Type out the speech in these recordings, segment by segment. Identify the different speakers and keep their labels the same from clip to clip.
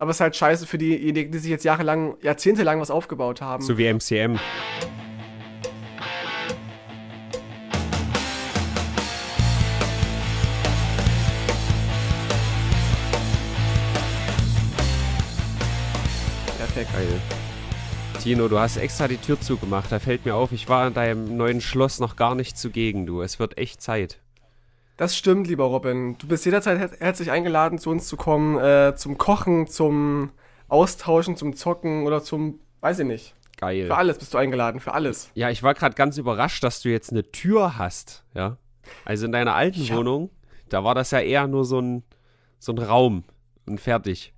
Speaker 1: Aber es ist halt scheiße für diejenigen, die sich jetzt jahrelang, jahrzehntelang was aufgebaut haben.
Speaker 2: So wie MCM.
Speaker 1: Perfekt.
Speaker 2: Geil. Tino, du hast extra die Tür zugemacht. Da fällt mir auf, ich war in deinem neuen Schloss noch gar nicht zugegen, du. Es wird echt Zeit.
Speaker 1: Das stimmt, lieber Robin. Du bist jederzeit her herzlich eingeladen, zu uns zu kommen, äh, zum Kochen, zum Austauschen, zum Zocken oder zum, weiß ich nicht.
Speaker 2: Geil.
Speaker 1: Für alles bist du eingeladen, für alles.
Speaker 2: Ja, ich war gerade ganz überrascht, dass du jetzt eine Tür hast, ja. Also in deiner alten
Speaker 1: Ja.
Speaker 2: Wohnung, da war das ja eher nur so ein, so ein Raum und fertig.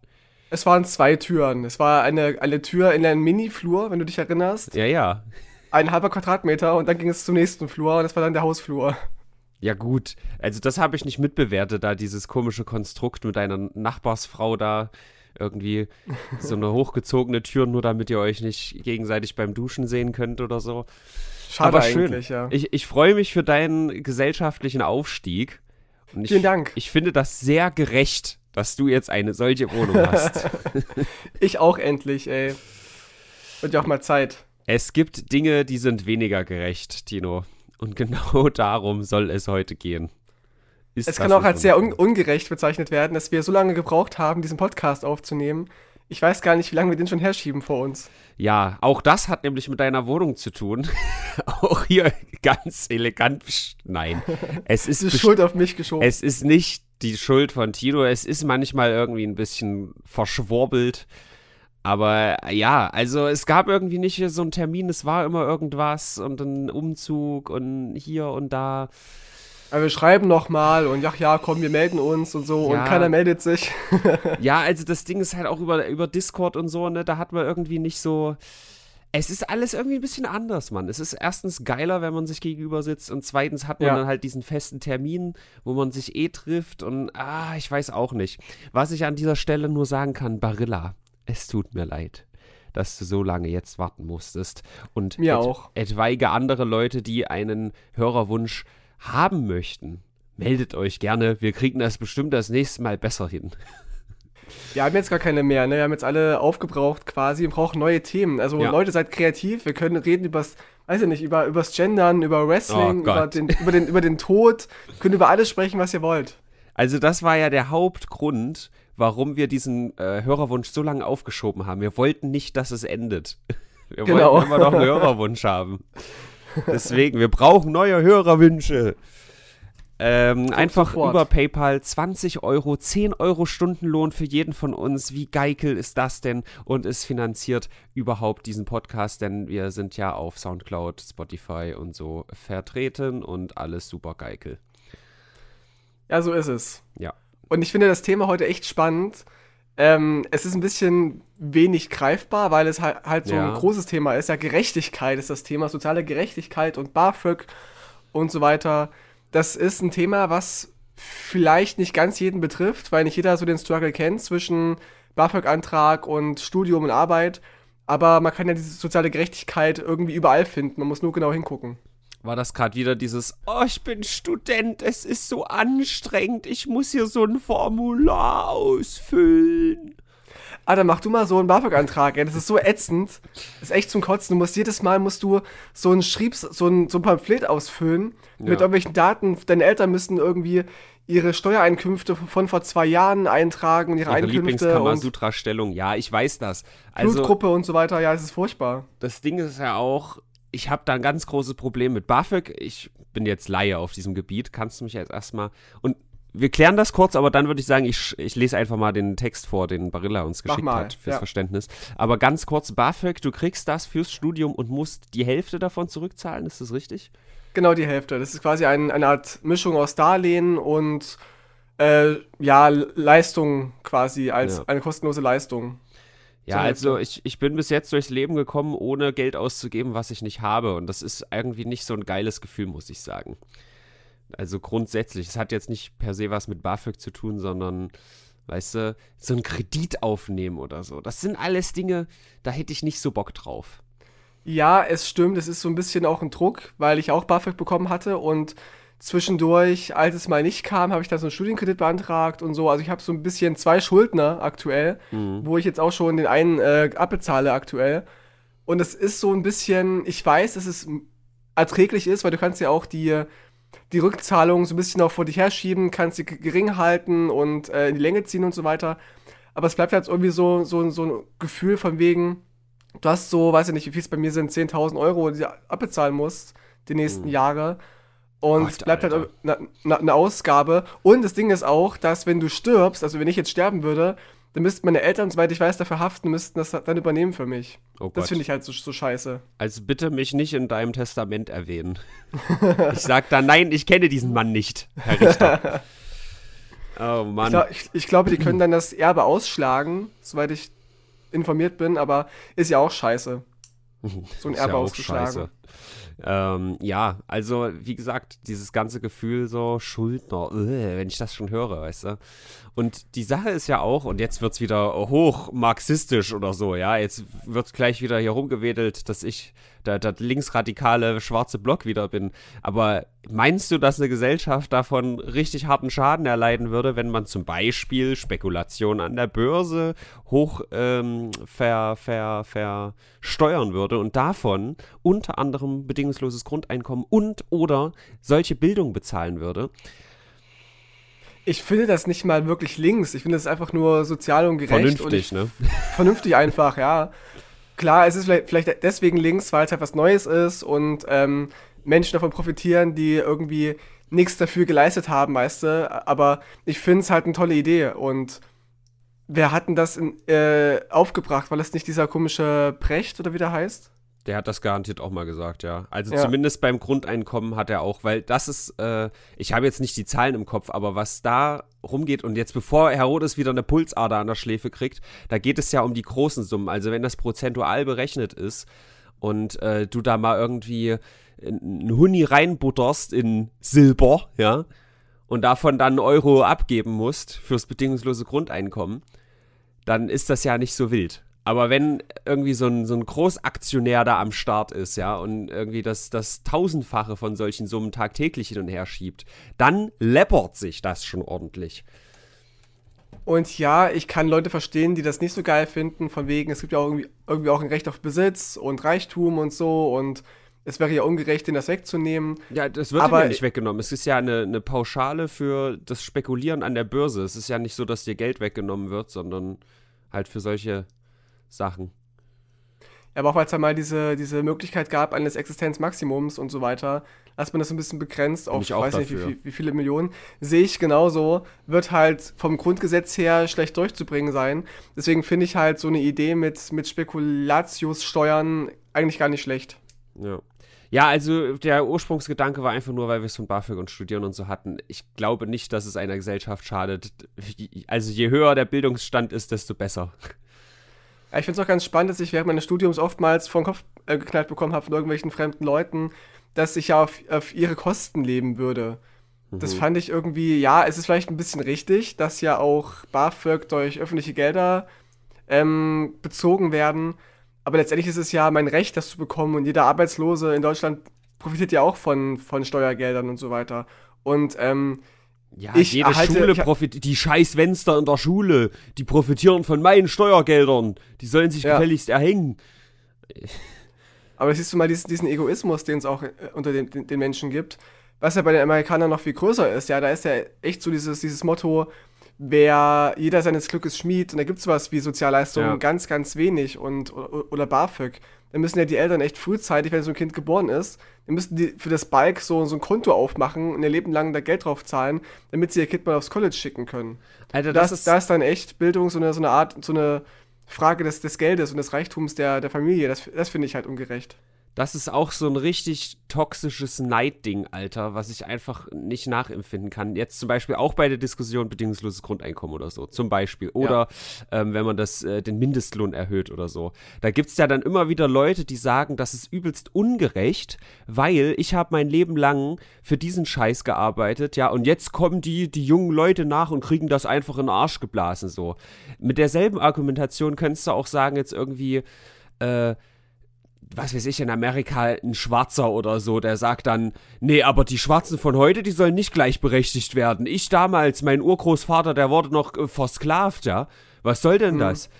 Speaker 1: Es waren zwei Türen. Es war eine, eine Tür in einem Mini-Flur, wenn du dich erinnerst.
Speaker 2: Ja, ja.
Speaker 1: Ein halber Quadratmeter und dann ging es zum nächsten Flur und das war dann der Hausflur.
Speaker 2: Ja, gut. Also, das habe ich nicht mitbewertet, da dieses komische Konstrukt mit deiner Nachbarsfrau da irgendwie so eine hochgezogene Tür, nur damit ihr euch nicht gegenseitig beim Duschen sehen könnt oder so.
Speaker 1: Schade
Speaker 2: Aber schön.
Speaker 1: ja.
Speaker 2: Ich, ich freue mich für deinen gesellschaftlichen Aufstieg. Und ich,
Speaker 1: Vielen Dank.
Speaker 2: Ich finde das sehr gerecht, dass du jetzt eine solche Wohnung hast.
Speaker 1: Ich auch endlich, ey. Wird ja auch mal Zeit.
Speaker 2: es gibt Dinge, die sind weniger gerecht, Tino. Und genau darum soll es heute gehen. Ist
Speaker 1: Es kann auch als sehr un ungerecht bezeichnet werden, dass wir so lange gebraucht haben, diesen Podcast aufzunehmen. Ich weiß gar nicht, wie lange wir den schon herschieben vor uns.
Speaker 2: Ja, auch das hat nämlich mit deiner Wohnung zu tun. auch hier ganz elegant. Nein, es ist, best-
Speaker 1: Schuld auf mich geschoben.
Speaker 2: es ist nicht die Schuld von Tino. Es ist manchmal irgendwie ein bisschen verschwurbelt. Aber ja, also es gab irgendwie nicht so einen Termin, es war immer irgendwas und ein Umzug und hier und da.
Speaker 1: Aber wir schreiben nochmal und ja, ja, komm, wir melden uns und so
Speaker 2: Ja.
Speaker 1: und keiner meldet sich.
Speaker 2: Ja, also das Ding ist halt auch über, über Discord und so, ne, da hat man irgendwie nicht so. Es ist alles irgendwie ein bisschen anders, Mann. Es ist erstens geiler, wenn man sich gegenüber sitzt und zweitens hat man
Speaker 1: Ja.
Speaker 2: dann halt diesen festen Termin, wo man sich eh trifft und ah, ich weiß auch nicht. Was ich an dieser Stelle nur sagen kann, Barilla, es tut mir leid, dass du so lange jetzt warten musstest und
Speaker 1: Mir
Speaker 2: et-
Speaker 1: auch.
Speaker 2: etwaige andere Leute, die einen Hörerwunsch haben möchten. Meldet euch gerne, wir kriegen das bestimmt das nächste Mal besser hin.
Speaker 1: Wir haben jetzt gar keine mehr, ne? Wir haben jetzt alle aufgebraucht quasi und brauchen neue Themen. Also
Speaker 2: Ja.
Speaker 1: Leute, seid kreativ. Wir können reden übers, weiß ich nicht, über übers Gendern, über Wrestling,
Speaker 2: Oh
Speaker 1: über den, über, den, über den Tod. Wir können über alles sprechen, was ihr wollt.
Speaker 2: Also das war ja der Hauptgrund, warum wir diesen äh, Hörerwunsch so lange aufgeschoben haben. Wir wollten nicht, dass es endet. Wir
Speaker 1: Genau.
Speaker 2: wollten immer noch einen Hörerwunsch haben. Deswegen, wir brauchen neue Hörerwünsche. Ähm, einfach
Speaker 1: sofort.
Speaker 2: über PayPal 20 Euro, 10 Euro Stundenlohn für jeden von uns. Wie geikel ist das denn? Und es finanziert überhaupt diesen Podcast, denn wir sind ja auf Soundcloud, Spotify und so vertreten und alles super geikel.
Speaker 1: Ja, so ist es.
Speaker 2: Ja.
Speaker 1: Und ich finde das Thema heute echt spannend. Ähm, es ist ein bisschen wenig greifbar, weil es halt, halt so
Speaker 2: Ja.
Speaker 1: ein großes Thema ist. Ja, Gerechtigkeit ist das Thema, soziale Gerechtigkeit und BAföG und so weiter. Das ist ein Thema, was vielleicht nicht ganz jeden betrifft, weil nicht jeder so den Struggle kennt zwischen BAföG-Antrag und Studium und Arbeit. Aber man kann ja diese soziale Gerechtigkeit irgendwie überall finden. Man muss nur genau hingucken.
Speaker 2: War das gerade wieder dieses, oh, ich bin Student, es ist so anstrengend, ich muss hier so ein Formular ausfüllen.
Speaker 1: Ah, dann mach du mal so einen BAföG-Antrag, ey. Das ist so ätzend. Das ist echt zum Kotzen. Du musst jedes Mal musst du so ein Schriebs, so ein, so ein Pamphlet ausfüllen mit
Speaker 2: Ja.
Speaker 1: irgendwelchen Daten. Deine Eltern müssten irgendwie ihre Steuereinkünfte von vor zwei Jahren eintragen und ihre,
Speaker 2: Ihre
Speaker 1: Einkünfte und
Speaker 2: Lieblingskamasutra-Stellung, ja, ich weiß das. Also,
Speaker 1: Blutgruppe und so weiter. Ja, es ist furchtbar.
Speaker 2: das Ding ist ja auch, ich habe da ein ganz großes Problem mit BAföG. Ich bin jetzt Laie auf diesem Gebiet, kannst du mich jetzt erstmal. Und wir klären das kurz, aber dann würde ich sagen, ich, ich lese einfach mal den Text vor, den Barilla uns geschickt
Speaker 1: mal,
Speaker 2: hat, fürs
Speaker 1: ja.
Speaker 2: Verständnis. Aber ganz kurz, BAföG, du kriegst das fürs Studium und musst die Hälfte davon zurückzahlen, ist das richtig?
Speaker 1: Genau die Hälfte. Das ist quasi ein, eine Art Mischung aus Darlehen und äh, ja, Leistung quasi als
Speaker 2: Ja.
Speaker 1: eine kostenlose Leistung.
Speaker 2: Ja, also ich, ich bin bis jetzt durchs Leben gekommen, ohne Geld auszugeben, was ich nicht habe. Und das ist irgendwie nicht so ein geiles Gefühl, muss ich sagen. Also grundsätzlich, es hat jetzt nicht per se was mit BAföG zu tun, sondern, weißt du, so ein Kredit aufnehmen oder so. Das sind alles Dinge, da hätte ich nicht so Bock drauf.
Speaker 1: Ja, es stimmt, es ist so ein bisschen auch ein Druck, weil ich auch BAföG bekommen hatte und zwischendurch, als es mal nicht kam, habe ich da so einen Studienkredit beantragt und so. Also ich habe so ein bisschen zwei Schuldner aktuell, mhm. wo ich jetzt auch schon den einen äh, abbezahle aktuell. Und es ist so ein bisschen, ich weiß, dass es erträglich ist, weil du kannst ja auch die, die Rückzahlung so ein bisschen auch vor dich herschieben, kannst sie gering halten und äh, in die Länge ziehen und so weiter. Aber es bleibt halt irgendwie so, so, so ein Gefühl von wegen, du hast so, weiß ich nicht, wie viel es bei mir sind, 10.000 Euro, die du abbezahlen musst die nächsten mhm. Jahre. Und es bleibt halt Alter. halt eine, eine Ausgabe. Und das Ding ist auch, dass wenn du stirbst, also wenn ich jetzt sterben würde, dann müssten meine Eltern, soweit ich weiß, dafür haften, müssten das dann übernehmen für mich. Oh das finde ich halt so, so scheiße.
Speaker 2: Also bitte mich nicht in deinem Testament erwähnen. ich sag dann, nein, ich kenne diesen Mann nicht, Herr Richter.
Speaker 1: oh Mann. Ich, ich, ich glaube, die können dann das Erbe ausschlagen, soweit ich informiert bin, aber ist ja auch scheiße.
Speaker 2: So ein Erbe ja auszuschlagen. Scheiße. Ähm, ja, also wie gesagt, dieses ganze Gefühl so Schuldner, äh, wenn ich das schon höre, weißt du. Und die Sache ist ja auch, und jetzt wird es wieder hoch marxistisch oder so, ja, jetzt wird gleich wieder hier rumgewedelt, dass ich der, der linksradikale schwarze Block wieder bin. Aber meinst du, dass eine Gesellschaft davon richtig harten Schaden erleiden würde, wenn man zum Beispiel Spekulation an der Börse hoch ähm, ver, ver, versteuern würde und davon unter anderem bedingungsloses Grundeinkommen und oder solche Bildung bezahlen würde?
Speaker 1: Ich finde das nicht mal wirklich links. Ich finde es einfach nur sozial und gerecht.
Speaker 2: Vernünftig,
Speaker 1: und
Speaker 2: ne?
Speaker 1: Vernünftig einfach, ja. Klar, es ist vielleicht, vielleicht deswegen links, weil es halt was Neues ist und ähm, Menschen davon profitieren, die irgendwie nichts dafür geleistet haben, weißt du. Aber ich finde es halt eine tolle Idee und wer hat denn das in, äh, aufgebracht? War das nicht dieser komische Precht oder wie der heißt?
Speaker 2: Der hat das garantiert auch mal gesagt, ja. Also ja. zumindest beim Grundeinkommen hat er auch, weil das ist, äh, ich habe jetzt nicht die Zahlen im Kopf, aber was da rumgeht und jetzt bevor Herodes wieder eine Pulsader an der Schläfe kriegt, da geht es ja um die großen Summen. Also wenn das prozentual berechnet ist und äh, du da mal irgendwie einen Huni reinbutterst in Silber, ja, und davon dann einen Euro abgeben musst fürs bedingungslose Grundeinkommen, dann ist das ja nicht so wild. Aber wenn irgendwie so ein, so ein Großaktionär da am Start ist, ja, und irgendwie das, das Tausendfache von solchen Summen tagtäglich hin und her schiebt, dann läppert sich das schon ordentlich.
Speaker 1: Und ja, ich kann Leute verstehen, die das nicht so geil finden, von wegen, es gibt ja auch irgendwie, irgendwie auch ein Recht auf Besitz und Reichtum und so und es wäre ja ungerecht, den das wegzunehmen.
Speaker 2: Ja, das wird aber ja nicht weggenommen. Es ist ja eine, eine Pauschale für das Spekulieren an der Börse. Es ist ja nicht so, dass dir Geld weggenommen wird, sondern halt für solche Sachen.
Speaker 1: Ja, aber auch weil es ja mal diese, diese Möglichkeit gab eines Existenzmaximums und so weiter, dass man das ein bisschen begrenzt auf, ich weiß nicht, wie, wie, viele Millionen, sehe ich genauso, wird halt vom Grundgesetz her schlecht durchzubringen sein. Deswegen finde ich halt so eine Idee mit, mit Spekulatiussteuern eigentlich gar nicht schlecht.
Speaker 2: Ja. Ja, also der Ursprungsgedanke war einfach nur, weil wir es von BAföG und Studieren und so hatten. Ich glaube nicht, dass es einer Gesellschaft schadet. Also je höher der Bildungsstand ist, desto besser.
Speaker 1: Ich finde es auch ganz spannend, dass ich während meines Studiums oftmals vor den Kopf äh, geknallt bekommen habe von irgendwelchen fremden Leuten, dass ich ja auf, auf ihre Kosten leben würde. Mhm. Das fand ich irgendwie, ja, es ist vielleicht ein bisschen richtig, dass ja auch BAföG durch öffentliche Gelder ähm, bezogen werden. Aber letztendlich ist es ja mein Recht, das zu bekommen. Und jeder Arbeitslose in Deutschland profitiert ja auch von, von Steuergeldern und so weiter. Und ähm,
Speaker 2: ja, ich jede erhalte, Schule profitiert, die scheiß Fenster in der Schule, die profitieren von meinen Steuergeldern. Die sollen sich ja. gefälligst erhängen.
Speaker 1: Aber siehst du mal diesen, diesen Egoismus, den es auch äh, unter den, den, den, Menschen gibt, was ja bei den Amerikanern noch viel größer ist. Ja, da ist ja echt so dieses, dieses Motto, wer jeder seines Glückes Schmied und da gibt es was wie Sozialleistungen ja. ganz, ganz wenig und oder, oder BAföG. Dann müssen ja die Eltern echt frühzeitig, wenn so ein Kind geboren ist, dann müssen die für das Bike so, so ein Konto aufmachen und ihr Leben lang da Geld drauf zahlen, damit sie ihr Kind mal aufs College schicken können. Alter, das, das ist, da ist dann echt Bildung so eine, so eine Art, so eine Frage des, des Geldes und des Reichtums der, der Familie. Das, das finde ich halt ungerecht.
Speaker 2: Das ist auch so ein richtig toxisches Neidding, Alter, was ich einfach nicht nachempfinden kann. Jetzt zum Beispiel auch bei der Diskussion bedingungsloses Grundeinkommen oder so, zum Beispiel. Oder ja. ähm, wenn man das, äh, den Mindestlohn erhöht oder so. Da gibt es ja dann immer wieder Leute, die sagen, das ist übelst ungerecht, weil ich habe mein Leben lang für diesen Scheiß gearbeitet, ja, und jetzt kommen die, die jungen Leute nach und kriegen das einfach in den Arsch geblasen, so. Mit derselben Argumentation könntest du auch sagen, jetzt irgendwie, äh, was weiß ich, in Amerika ein Schwarzer oder so, der sagt dann, nee, aber die Schwarzen von heute, die sollen nicht gleichberechtigt werden. Ich damals, mein Urgroßvater, der wurde noch äh, versklavt, ja. Was soll denn mhm. das?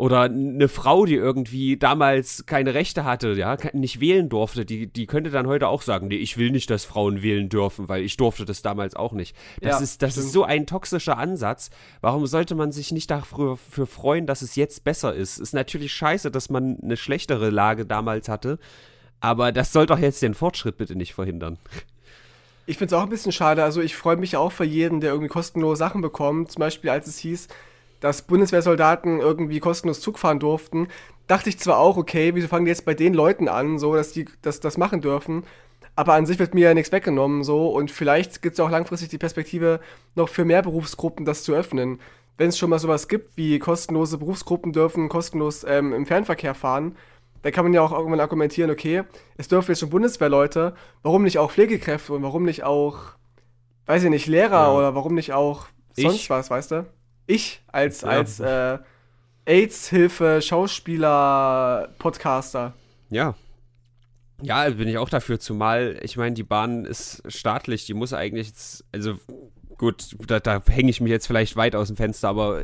Speaker 2: Oder eine Frau, die irgendwie damals keine Rechte hatte, ja, nicht wählen durfte, die, die könnte dann heute auch sagen, nee, ich will nicht, dass Frauen wählen dürfen, weil ich durfte das damals auch nicht. Das, ja, ist, das ist so ein toxischer Ansatz. Warum sollte man sich nicht dafür freuen, dass es jetzt besser ist? Ist natürlich scheiße, dass man eine schlechtere Lage damals hatte, aber das soll doch jetzt den Fortschritt bitte nicht verhindern.
Speaker 1: Ich finde es auch ein bisschen schade. Also ich freue mich auch für jeden, der irgendwie kostenlose Sachen bekommt. Zum Beispiel, als es hieß, dass Bundeswehrsoldaten irgendwie kostenlos Zug fahren durften, dachte ich zwar auch, okay, wieso fangen die jetzt bei den Leuten an, so, dass die das, das machen dürfen. Aber an sich wird mir ja nichts weggenommen, so. Und vielleicht gibt es auch langfristig die Perspektive, noch für mehr Berufsgruppen das zu öffnen. Wenn es schon mal sowas gibt, wie kostenlose Berufsgruppen dürfen kostenlos ähm, im Fernverkehr fahren, dann kann man ja auch irgendwann argumentieren, okay, es dürfen jetzt schon Bundeswehrleute, warum nicht auch Pflegekräfte und warum nicht auch, weiß ich nicht, Lehrer ja. oder warum nicht auch sonst ich, was, weißt du? Ich als, ja. als äh, AIDS-Hilfe, Schauspieler, Podcaster.
Speaker 2: Ja. Ja, bin ich auch dafür, zumal, ich meine, die Bahn ist staatlich, die muss eigentlich, jetzt, also gut, da, da hänge ich mich jetzt vielleicht weit aus dem Fenster, aber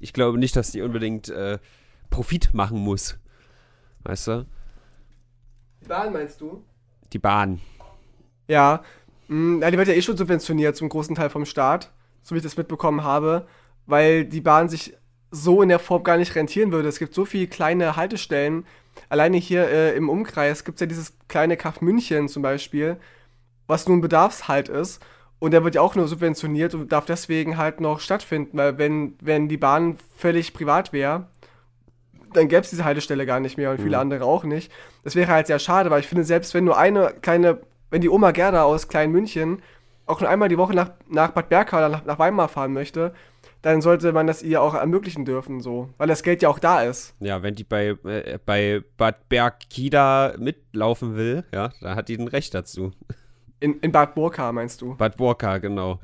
Speaker 2: ich glaube nicht, dass die unbedingt äh, Profit machen muss. Weißt du?
Speaker 1: Die Bahn meinst du?
Speaker 2: Die Bahn.
Speaker 1: Ja, mh, mm, die wird ja eh schon subventioniert zum großen Teil vom Staat, so wie ich das mitbekommen habe weil die Bahn sich so in der Form gar nicht rentieren würde. Es gibt so viele kleine Haltestellen. Alleine hier äh, im Umkreis gibt es ja dieses kleine Kaff München zum Beispiel, was nun Bedarfshalt ist. Und der wird ja auch nur subventioniert und darf deswegen halt noch stattfinden, weil wenn, wenn die Bahn völlig privat wäre, dann gäbe es diese Haltestelle gar nicht mehr und viele mhm. andere auch nicht. Das wäre halt sehr schade, weil ich finde, selbst wenn nur eine kleine, wenn die Oma Gerda aus Klein München auch nur einmal die Woche nach, nach Bad Berka oder nach, nach Weimar fahren möchte, dann sollte man das ihr auch ermöglichen dürfen, so. Weil das Geld ja auch da ist.
Speaker 2: Ja, wenn die bei, äh, bei Bad Bergkida mitlaufen will, ja, da hat die ein Recht dazu.
Speaker 1: In, in Bad Burka, meinst du?
Speaker 2: Bad Burka, genau.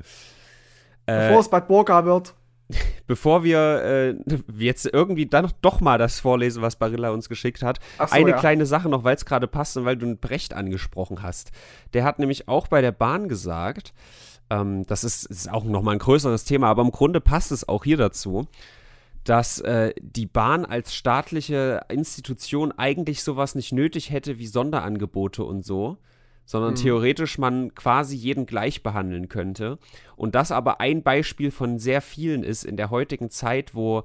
Speaker 1: Bevor äh, es Bad Burka wird.
Speaker 2: Bevor wir äh, jetzt irgendwie dann doch mal das vorlesen, was Barilla uns geschickt hat, so, eine ja. kleine Sache noch, weil es gerade passt und weil du Brecht angesprochen hast. Der hat nämlich auch bei der Bahn gesagt, ähm, das ist, ist auch nochmal ein größeres Thema, aber im Grunde passt es auch hier dazu, dass äh, die Bahn als staatliche Institution eigentlich sowas nicht nötig hätte wie Sonderangebote und so, sondern mhm. theoretisch man quasi jeden gleich behandeln könnte. Und das aber ein Beispiel von sehr vielen ist in der heutigen Zeit, wo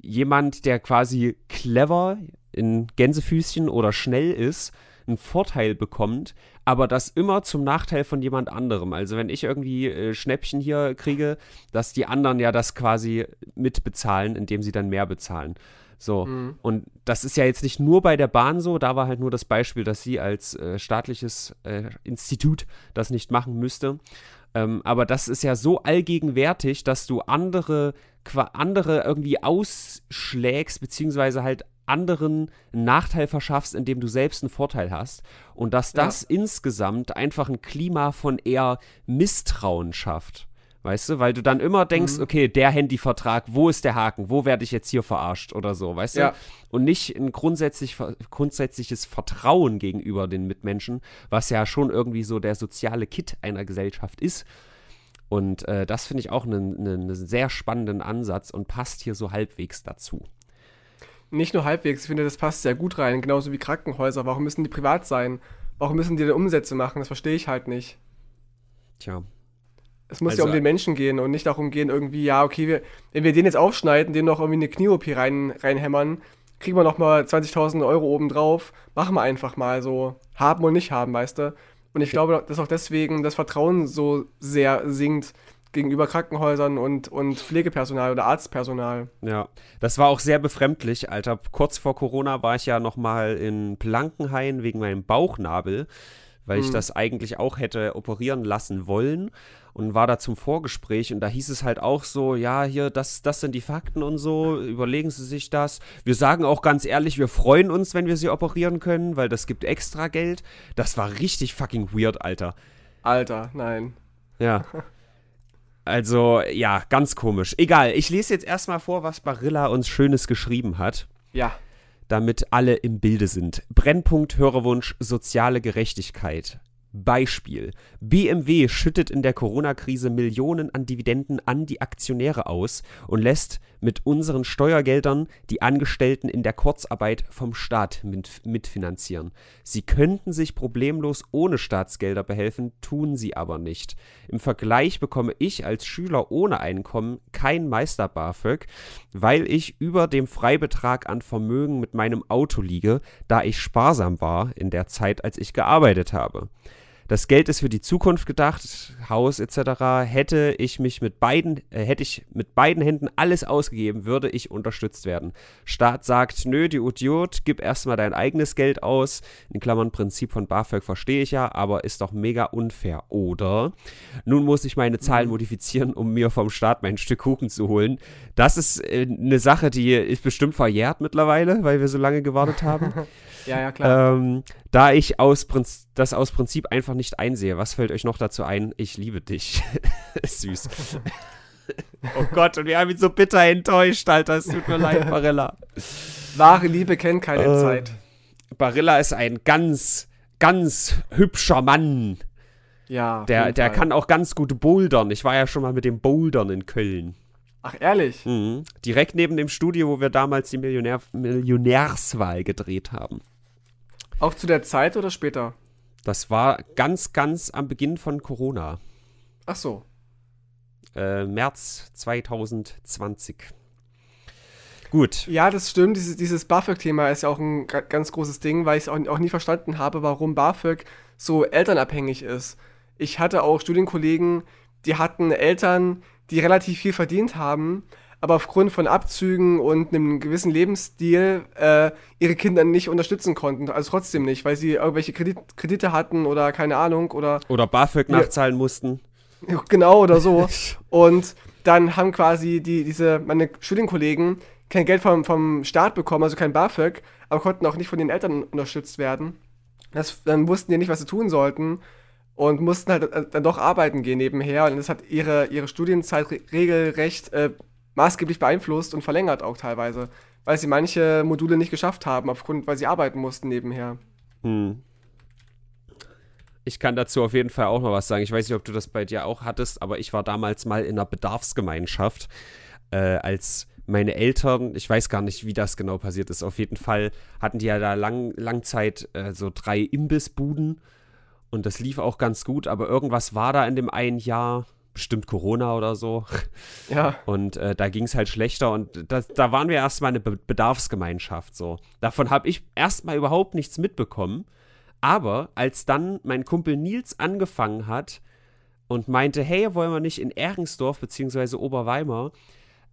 Speaker 2: jemand, der quasi clever in Gänsefüßchen oder schnell ist, einen Vorteil bekommt, aber das immer zum Nachteil von jemand anderem. Also wenn ich irgendwie äh, Schnäppchen hier kriege, dass die anderen ja das quasi mitbezahlen, indem sie dann mehr bezahlen. So, mhm. und das ist ja jetzt nicht nur bei der Bahn so, da war halt nur das Beispiel, dass sie als äh, staatliches äh, Institut das nicht machen müsste. Ähm, aber das ist ja so allgegenwärtig, dass du andere, andere irgendwie ausschlägst, beziehungsweise halt anderen einen Nachteil verschaffst, indem du selbst einen Vorteil hast. Und dass das ja. insgesamt einfach ein Klima von eher Misstrauen schafft. Weißt du, weil du dann immer denkst, mhm. okay, der Handyvertrag, wo ist der Haken? Wo werde ich jetzt hier verarscht oder so, weißt ja. du? Und nicht ein grundsätzlich, grundsätzliches Vertrauen gegenüber den Mitmenschen, was ja schon irgendwie so der soziale Kit einer Gesellschaft ist. Und äh, das finde ich auch einen ne, sehr spannenden Ansatz und passt hier so halbwegs dazu
Speaker 1: nicht nur halbwegs, ich finde, das passt sehr gut rein, genauso wie Krankenhäuser. Warum müssen die privat sein? Warum müssen die denn Umsätze machen? Das verstehe ich halt nicht.
Speaker 2: Tja.
Speaker 1: Es muss also, ja um den Menschen gehen und nicht darum gehen, irgendwie, ja, okay, wir, wenn wir den jetzt aufschneiden, den noch irgendwie eine Knie-OP rein, reinhämmern, kriegen wir noch mal 20.000 Euro obendrauf. Machen wir einfach mal so. Haben und nicht haben, weißt du? Und ich glaube, dass auch deswegen das Vertrauen so sehr sinkt, gegenüber Krankenhäusern und, und Pflegepersonal oder Arztpersonal.
Speaker 2: Ja, das war auch sehr befremdlich, Alter. Kurz vor Corona war ich ja noch mal in Blankenhain wegen meinem Bauchnabel, weil ich hm. das eigentlich auch hätte operieren lassen wollen und war da zum Vorgespräch und da hieß es halt auch so, ja, hier, das, das sind die Fakten und so, überlegen Sie sich das. Wir sagen auch ganz ehrlich, wir freuen uns, wenn wir Sie operieren können, weil das gibt extra Geld. Das war richtig fucking weird, Alter.
Speaker 1: Alter, nein.
Speaker 2: Ja. Also, ja, ganz komisch. Egal, ich lese jetzt erstmal vor, was Barilla uns Schönes geschrieben hat.
Speaker 1: Ja.
Speaker 2: damit alle im Bilde sind. Brennpunkt Hörerwunsch soziale Gerechtigkeit. Beispiel. BMW schüttet in der Corona-Krise Millionen an Dividenden an die Aktionäre aus und lässt mit unseren Steuergeldern die Angestellten in der Kurzarbeit vom Staat mit, mitfinanzieren. Sie könnten sich problemlos ohne Staatsgelder behelfen, tun sie aber nicht. Im Vergleich bekomme ich als Schüler ohne Einkommen kein Meister BAföG, weil ich über dem Freibetrag an Vermögen mit meinem Auto liege, da ich sparsam war in der Zeit, als ich gearbeitet habe. Das Geld ist für die Zukunft gedacht, Haus etc. Hätte ich mich mit beiden, äh, hätte ich mit beiden Händen alles ausgegeben, würde ich unterstützt werden. Staat sagt, nö, die Idiot, gib erstmal dein eigenes Geld aus. In Klammern Prinzip von BAföG verstehe ich ja, aber ist doch mega unfair. Oder nun muss ich meine Zahlen mhm. modifizieren, um mir vom Staat mein Stück Kuchen zu holen. Das ist äh, eine Sache, die ist bestimmt verjährt mittlerweile, weil wir so lange gewartet haben.
Speaker 1: ja, ja, klar.
Speaker 2: Ähm, da ich aus Prinz das aus Prinzip einfach nicht einsehe. Was fällt euch noch dazu ein? Ich liebe dich. Süß. oh Gott, und wir haben ihn so bitter enttäuscht, Alter. Es tut mir leid, Barilla.
Speaker 1: Wahre Liebe kennt keine äh, Zeit.
Speaker 2: Barilla ist ein ganz, ganz hübscher Mann.
Speaker 1: Ja.
Speaker 2: Der, der kann auch ganz gut bouldern. Ich war ja schon mal mit dem Bouldern in Köln.
Speaker 1: Ach, ehrlich?
Speaker 2: Mhm. Direkt neben dem Studio, wo wir damals die Millionär Millionärswahl gedreht haben.
Speaker 1: Auch zu der Zeit oder später?
Speaker 2: Das war ganz, ganz am Beginn von Corona.
Speaker 1: Ach so.
Speaker 2: Äh, März 2020. Gut.
Speaker 1: Ja, das stimmt. Dieses, dieses BAföG-Thema ist ja auch ein ganz großes Ding, weil ich es auch, auch nie verstanden habe, warum BAföG so elternabhängig ist. Ich hatte auch Studienkollegen, die hatten Eltern, die relativ viel verdient haben, aber aufgrund von Abzügen und einem gewissen Lebensstil äh, ihre Kinder nicht unterstützen konnten. Also trotzdem nicht, weil sie irgendwelche Kredit Kredite hatten oder keine Ahnung oder.
Speaker 2: Oder BAföG ja, nachzahlen mussten.
Speaker 1: Genau oder so. und dann haben quasi die, diese, meine Studienkollegen kein Geld vom, vom Staat bekommen, also kein BAföG, aber konnten auch nicht von den Eltern unterstützt werden. Das, dann wussten die nicht, was sie tun sollten und mussten halt äh, dann doch arbeiten gehen nebenher. Und das hat ihre, ihre Studienzeit regelrecht äh, maßgeblich beeinflusst und verlängert auch teilweise, weil sie manche Module nicht geschafft haben, aufgrund, weil sie arbeiten mussten nebenher. Hm.
Speaker 2: Ich kann dazu auf jeden Fall auch noch was sagen. Ich weiß nicht, ob du das bei dir auch hattest, aber ich war damals mal in einer Bedarfsgemeinschaft, äh, als meine Eltern, ich weiß gar nicht, wie das genau passiert ist. Auf jeden Fall hatten die ja da lang, lang Zeit äh, so drei Imbissbuden und das lief auch ganz gut, aber irgendwas war da in dem einen Jahr bestimmt Corona oder so.
Speaker 1: Ja.
Speaker 2: Und äh, da ging es halt schlechter und das, da waren wir erstmal eine Be Bedarfsgemeinschaft so. Davon habe ich erstmal überhaupt nichts mitbekommen. Aber als dann mein Kumpel Nils angefangen hat und meinte, hey, wollen wir nicht in Ergensdorf bzw. Oberweimar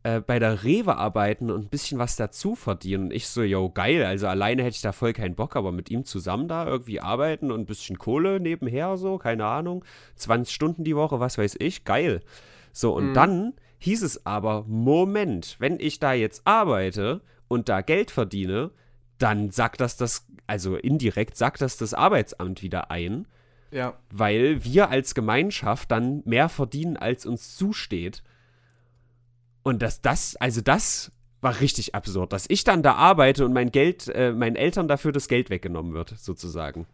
Speaker 2: äh, bei der Rewe arbeiten und ein bisschen was dazu verdienen. Und ich so, yo, geil, also alleine hätte ich da voll keinen Bock, aber mit ihm zusammen da irgendwie arbeiten und ein bisschen Kohle nebenher, so, keine Ahnung, 20 Stunden die Woche, was weiß ich, geil. So, und mhm. dann hieß es aber, Moment, wenn ich da jetzt arbeite und da Geld verdiene, dann sagt das das, also indirekt sagt das das Arbeitsamt wieder ein.
Speaker 1: Ja.
Speaker 2: Weil wir als Gemeinschaft dann mehr verdienen, als uns zusteht. Und dass das, also das war richtig absurd, dass ich dann da arbeite und mein Geld, äh, meinen Eltern dafür das Geld weggenommen wird, sozusagen.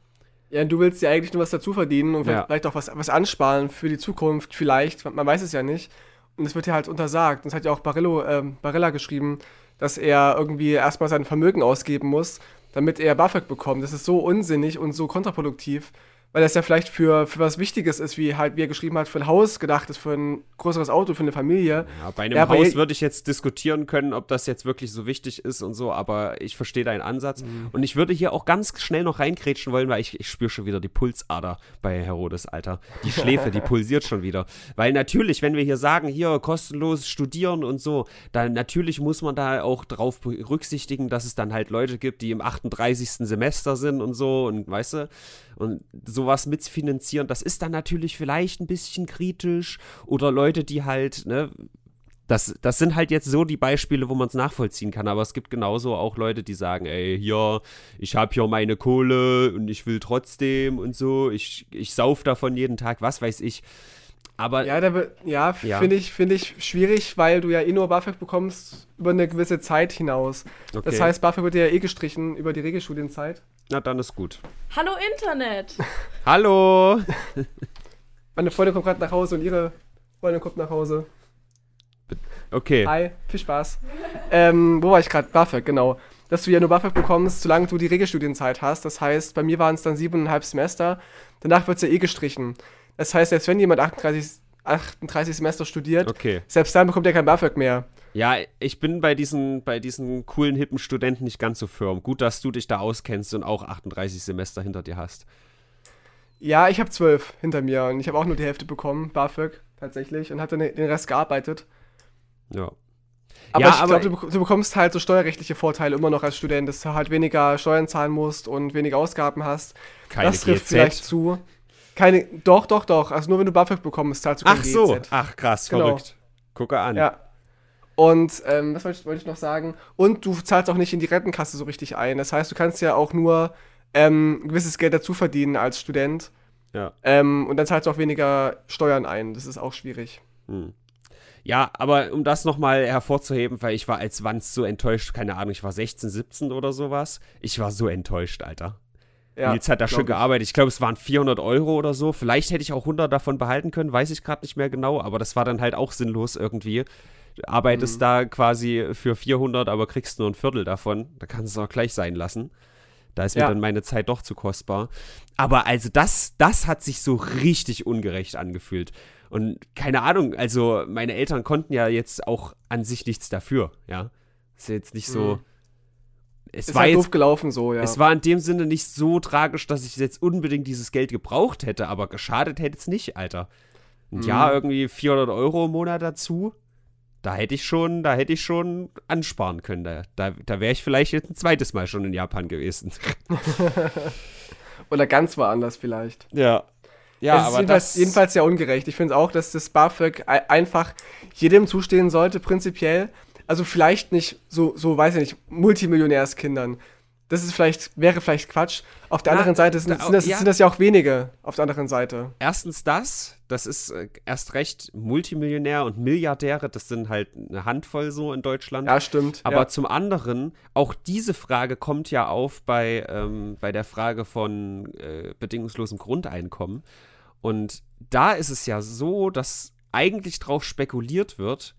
Speaker 1: Ja, du willst ja eigentlich nur was dazu verdienen und ja. vielleicht auch was, was ansparen für die Zukunft, vielleicht, man weiß es ja nicht. Und es wird ja halt untersagt. Und das hat ja auch Barillo, äh, Barilla geschrieben, dass er irgendwie erstmal sein Vermögen ausgeben muss, damit er BAföG bekommt. Das ist so unsinnig und so kontraproduktiv weil das ja vielleicht für, für was Wichtiges ist, wie halt, wie er geschrieben hat, für ein Haus gedacht ist, für ein größeres Auto, für eine Familie.
Speaker 2: Ja, bei einem ja, Haus würde ich jetzt diskutieren können, ob das jetzt wirklich so wichtig ist und so, aber ich verstehe deinen Ansatz. Mhm. Und ich würde hier auch ganz schnell noch reinkrätschen wollen, weil ich, ich spüre schon wieder die Pulsader bei Herodes, Alter. Die Schläfe, die pulsiert schon wieder. Weil natürlich, wenn wir hier sagen, hier kostenlos studieren und so, dann natürlich muss man da auch drauf berücksichtigen, dass es dann halt Leute gibt, die im 38. Semester sind und so und weißt du, und sowas mitfinanzieren, das ist dann natürlich vielleicht ein bisschen kritisch. Oder Leute, die halt, ne, das, das sind halt jetzt so die Beispiele, wo man es nachvollziehen kann, aber es gibt genauso auch Leute, die sagen, ey, hier, ich habe hier meine Kohle und ich will trotzdem und so, ich, ich sauf davon jeden Tag, was weiß ich. Aber
Speaker 1: Ja, da ja,
Speaker 2: Ja.
Speaker 1: finde ich, finde ich schwierig, weil du ja eh nur BAföG bekommst über eine gewisse Zeit hinaus.
Speaker 2: okay.
Speaker 1: Das heißt, BAföG wird ja eh gestrichen über die Regelstudienzeit.
Speaker 2: na dann ist gut.
Speaker 3: Hallo Internet!
Speaker 2: Hallo!
Speaker 1: Meine Freundin kommt gerade nach Hause und ihre Freundin kommt nach Hause.
Speaker 2: Okay.
Speaker 1: Hi, viel Spaß. ähm, wo war ich gerade? BAföG, genau. Dass du ja nur BAföG bekommst, solange du die Regelstudienzeit hast. Das heißt, bei mir waren es dann siebeneinhalb Semester. Danach wird es ja eh gestrichen. Das heißt, selbst wenn jemand 38, 38 Semester studiert,
Speaker 2: Okay.
Speaker 1: selbst dann bekommt er kein BAföG mehr.
Speaker 2: Ja, ich bin bei diesen, bei diesen coolen, hippen Studenten nicht ganz so firm. Gut, dass du dich da auskennst und auch 38 Semester hinter dir hast.
Speaker 1: Ja, ich habe zwölf hinter mir und ich habe auch nur die Hälfte bekommen, BAföG, tatsächlich, und habe dann den Rest gearbeitet.
Speaker 2: Ja.
Speaker 1: Aber
Speaker 2: Ja,
Speaker 1: ich glaube, du, du bekommst halt so steuerrechtliche Vorteile immer noch als Student, dass du halt weniger Steuern zahlen musst und weniger Ausgaben hast.
Speaker 2: Keine
Speaker 1: das trifft
Speaker 2: GZ.
Speaker 1: vielleicht zu. Keine, doch, doch, doch. Also nur wenn du BAföG bekommst, zahlst du kein
Speaker 2: Ach so.
Speaker 1: GZ.
Speaker 2: Ach krass,
Speaker 1: Genau.
Speaker 2: verrückt. Gucke an.
Speaker 1: Ja. Und ähm, was wollte ich, noch sagen? Und du zahlst auch nicht in die Rentenkasse so richtig ein. Das heißt, du kannst ja auch nur ähm, ein gewisses Geld dazu verdienen als Student.
Speaker 2: Ja.
Speaker 1: Ähm, und dann zahlst du auch weniger Steuern ein. Das ist auch schwierig.
Speaker 2: Hm. Ja, aber um das nochmal hervorzuheben, weil ich war als Wanz so enttäuscht, keine Ahnung, ich war 16, 17 oder sowas. Ich war so enttäuscht, Alter.
Speaker 1: Ja,
Speaker 2: Nils hat da schön
Speaker 1: ich.
Speaker 2: gearbeitet. Ich glaube, es waren 400 Euro oder so. Vielleicht hätte ich auch 100 davon behalten können, weiß ich gerade nicht mehr genau. Aber das war dann halt auch sinnlos irgendwie. Du arbeitest
Speaker 1: Mhm.
Speaker 2: da quasi für 400, aber kriegst nur ein Viertel davon. Da kannst du es auch gleich sein lassen. Da ist mir
Speaker 1: Ja.
Speaker 2: dann meine Zeit doch zu kostbar. Aber also das, das hat sich so richtig ungerecht angefühlt. Und keine Ahnung, also meine Eltern konnten ja jetzt auch an sich nichts dafür, ja. Ist ja jetzt nicht so.
Speaker 1: Mhm.
Speaker 2: Es
Speaker 1: Ist
Speaker 2: war
Speaker 1: halt
Speaker 2: jetzt
Speaker 1: doof gelaufen so, ja.
Speaker 2: es war in dem Sinne nicht so tragisch, dass ich jetzt unbedingt dieses Geld gebraucht hätte, aber geschadet hätte es nicht, Alter. Und ja,
Speaker 1: Mhm.
Speaker 2: irgendwie 400 Euro im Monat dazu, da hätte ich schon, da hätte ich schon ansparen können. Da, da, da wäre ich vielleicht jetzt ein zweites Mal schon in Japan gewesen.
Speaker 1: Oder ganz woanders vielleicht.
Speaker 2: Ja. Ja,
Speaker 1: es ist
Speaker 2: aber
Speaker 1: jedenfalls,
Speaker 2: das,
Speaker 1: jedenfalls sehr ungerecht. Ich finde auch, dass das BAföG ei- einfach jedem zustehen sollte, prinzipiell. Also vielleicht nicht so, so weiß ich nicht, Multimillionärskindern. Das ist vielleicht, wäre vielleicht Quatsch. Auf der
Speaker 2: Na,
Speaker 1: anderen Seite sind,
Speaker 2: da-
Speaker 1: sind, das,
Speaker 2: ja.
Speaker 1: sind das ja auch wenige auf der anderen Seite.
Speaker 2: erstens das, das ist äh, erst recht Multimillionär und Milliardäre, das sind halt eine Handvoll so in Deutschland.
Speaker 1: Ja, stimmt.
Speaker 2: Aber
Speaker 1: ja.
Speaker 2: zum anderen, auch diese Frage kommt ja auf bei, ähm, bei der Frage von äh, bedingungslosem Grundeinkommen. Und da ist es ja so, dass eigentlich drauf spekuliert wird,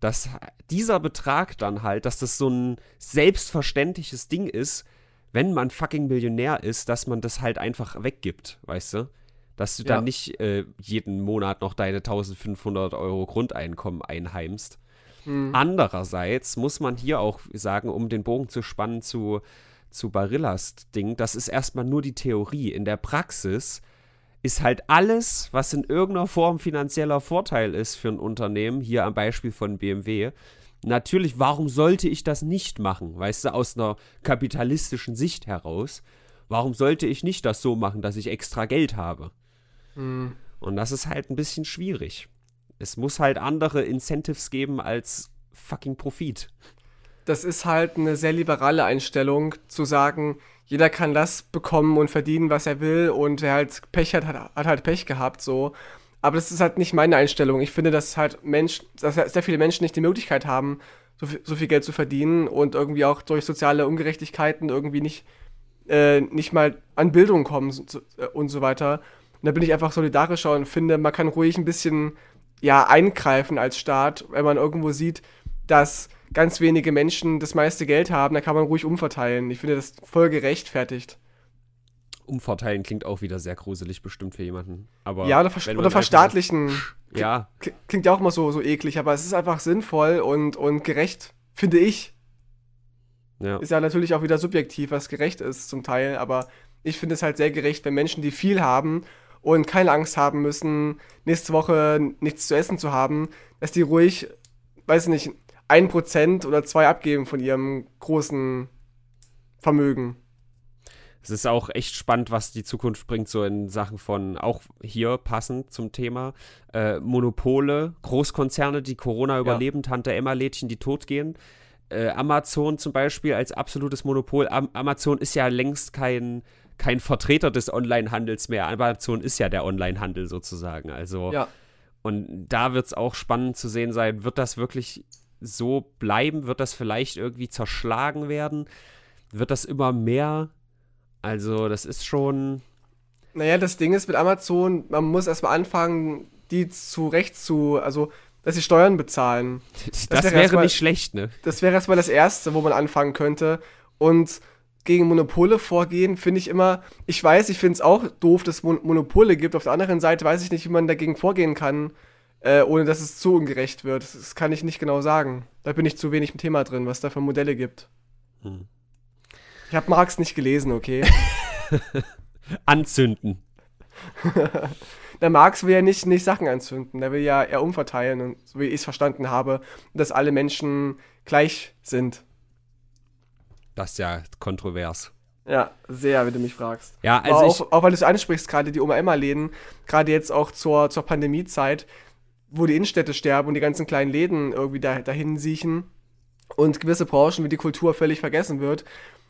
Speaker 2: dass dieser Betrag dann halt, dass das so ein selbstverständliches Ding ist, wenn man fucking Millionär ist, dass man das halt einfach weggibt, weißt du? Dass du
Speaker 1: Ja.
Speaker 2: dann nicht äh, jeden Monat noch deine 1500 Euro Grundeinkommen einheimst.
Speaker 1: Hm.
Speaker 2: Andererseits muss man hier auch sagen, um den Bogen zu spannen zu, zu Barillas Ding, das ist erstmal nur die Theorie. In der Praxis ist halt alles, was in irgendeiner Form finanzieller Vorteil ist für ein Unternehmen, hier am Beispiel von BMW, natürlich, warum sollte ich das nicht machen? Weißt du, aus einer kapitalistischen Sicht heraus, warum sollte ich nicht das so machen, dass ich extra Geld habe?
Speaker 1: Hm.
Speaker 2: Und das ist halt ein bisschen schwierig. Es muss halt andere Incentives geben als fucking Profit.
Speaker 1: Das ist halt eine sehr liberale Einstellung, zu sagen, jeder kann das bekommen und verdienen, was er will und wer halt Pech hat, hat, hat halt Pech gehabt, so. Aber das ist halt nicht meine Einstellung. Ich finde, dass halt Mensch, dass halt sehr viele Menschen nicht die Möglichkeit haben, so viel, so viel Geld zu verdienen und irgendwie auch durch soziale Ungerechtigkeiten irgendwie nicht, äh, nicht mal an Bildung kommen äh, und so weiter. Und da bin ich einfach solidarischer und finde, man kann ruhig ein bisschen ja, eingreifen als Staat, wenn man irgendwo sieht, dass ganz wenige Menschen das meiste Geld haben, dann kann man ruhig umverteilen. Ich finde das voll gerechtfertigt.
Speaker 2: Umverteilen klingt auch wieder sehr gruselig bestimmt für jemanden. Aber
Speaker 1: ja, oder,
Speaker 2: wenn
Speaker 1: oder verstaatlichen.
Speaker 2: Ja,
Speaker 1: Kli- Klingt ja auch immer so, so eklig, aber es ist einfach sinnvoll und, und gerecht, finde ich.
Speaker 2: ja.
Speaker 1: Ist ja natürlich auch wieder subjektiv, was gerecht ist zum Teil, aber ich finde es halt sehr gerecht, wenn Menschen, die viel haben und keine Angst haben müssen, nächste Woche nichts zu essen zu haben, dass die ruhig, weiß nicht, ein Prozent oder zwei abgeben von ihrem großen Vermögen.
Speaker 2: Es ist auch echt spannend, was die Zukunft bringt, so in Sachen von, auch hier passend zum Thema, äh, Monopole, Großkonzerne, die Corona überleben, Tante Emma-Lädchen, die totgehen. Äh, Amazon zum Beispiel als absolutes Monopol. Am Amazon ist ja längst kein, kein Vertreter des Onlinehandels mehr. Amazon ist ja der Onlinehandel sozusagen. Also
Speaker 1: Ja.
Speaker 2: Und da wird es auch spannend zu sehen sein, wird das wirklich so bleiben? Wird das vielleicht irgendwie zerschlagen werden? Wird das immer mehr? Also, das ist schon.
Speaker 1: Naja, das Ding ist mit Amazon, man muss erstmal anfangen, die zurecht zu, also, dass sie Steuern bezahlen.
Speaker 2: Das, das wäre, wäre mal, nicht schlecht, ne?
Speaker 1: Das wäre erstmal das Erste, wo man anfangen könnte. Und gegen Monopole vorgehen, finde ich immer, ich weiß, ich finde es auch doof, dass es Monopole gibt. Auf der anderen Seite weiß ich nicht, wie man dagegen vorgehen kann, äh, ohne dass es zu ungerecht wird. Das kann ich nicht genau sagen. Da bin ich zu wenig im Thema drin, was da für Modelle gibt. Hm. Ich habe Marx nicht gelesen, okay?
Speaker 2: Anzünden.
Speaker 1: Der Marx will ja nicht, nicht Sachen anzünden, der will ja eher umverteilen, und, so wie ich es verstanden habe, dass alle Menschen gleich sind.
Speaker 2: Das ist ja kontrovers.
Speaker 1: Ja, sehr, wenn du mich fragst.
Speaker 2: Ja, also
Speaker 1: auch, auch, weil du es ansprichst, gerade die Oma-Emma-Läden, gerade jetzt auch zur, zur Pandemiezeit, wo die Innenstädte sterben und die ganzen kleinen Läden irgendwie da, dahin siechen und gewisse Branchen wie die Kultur völlig vergessen wird.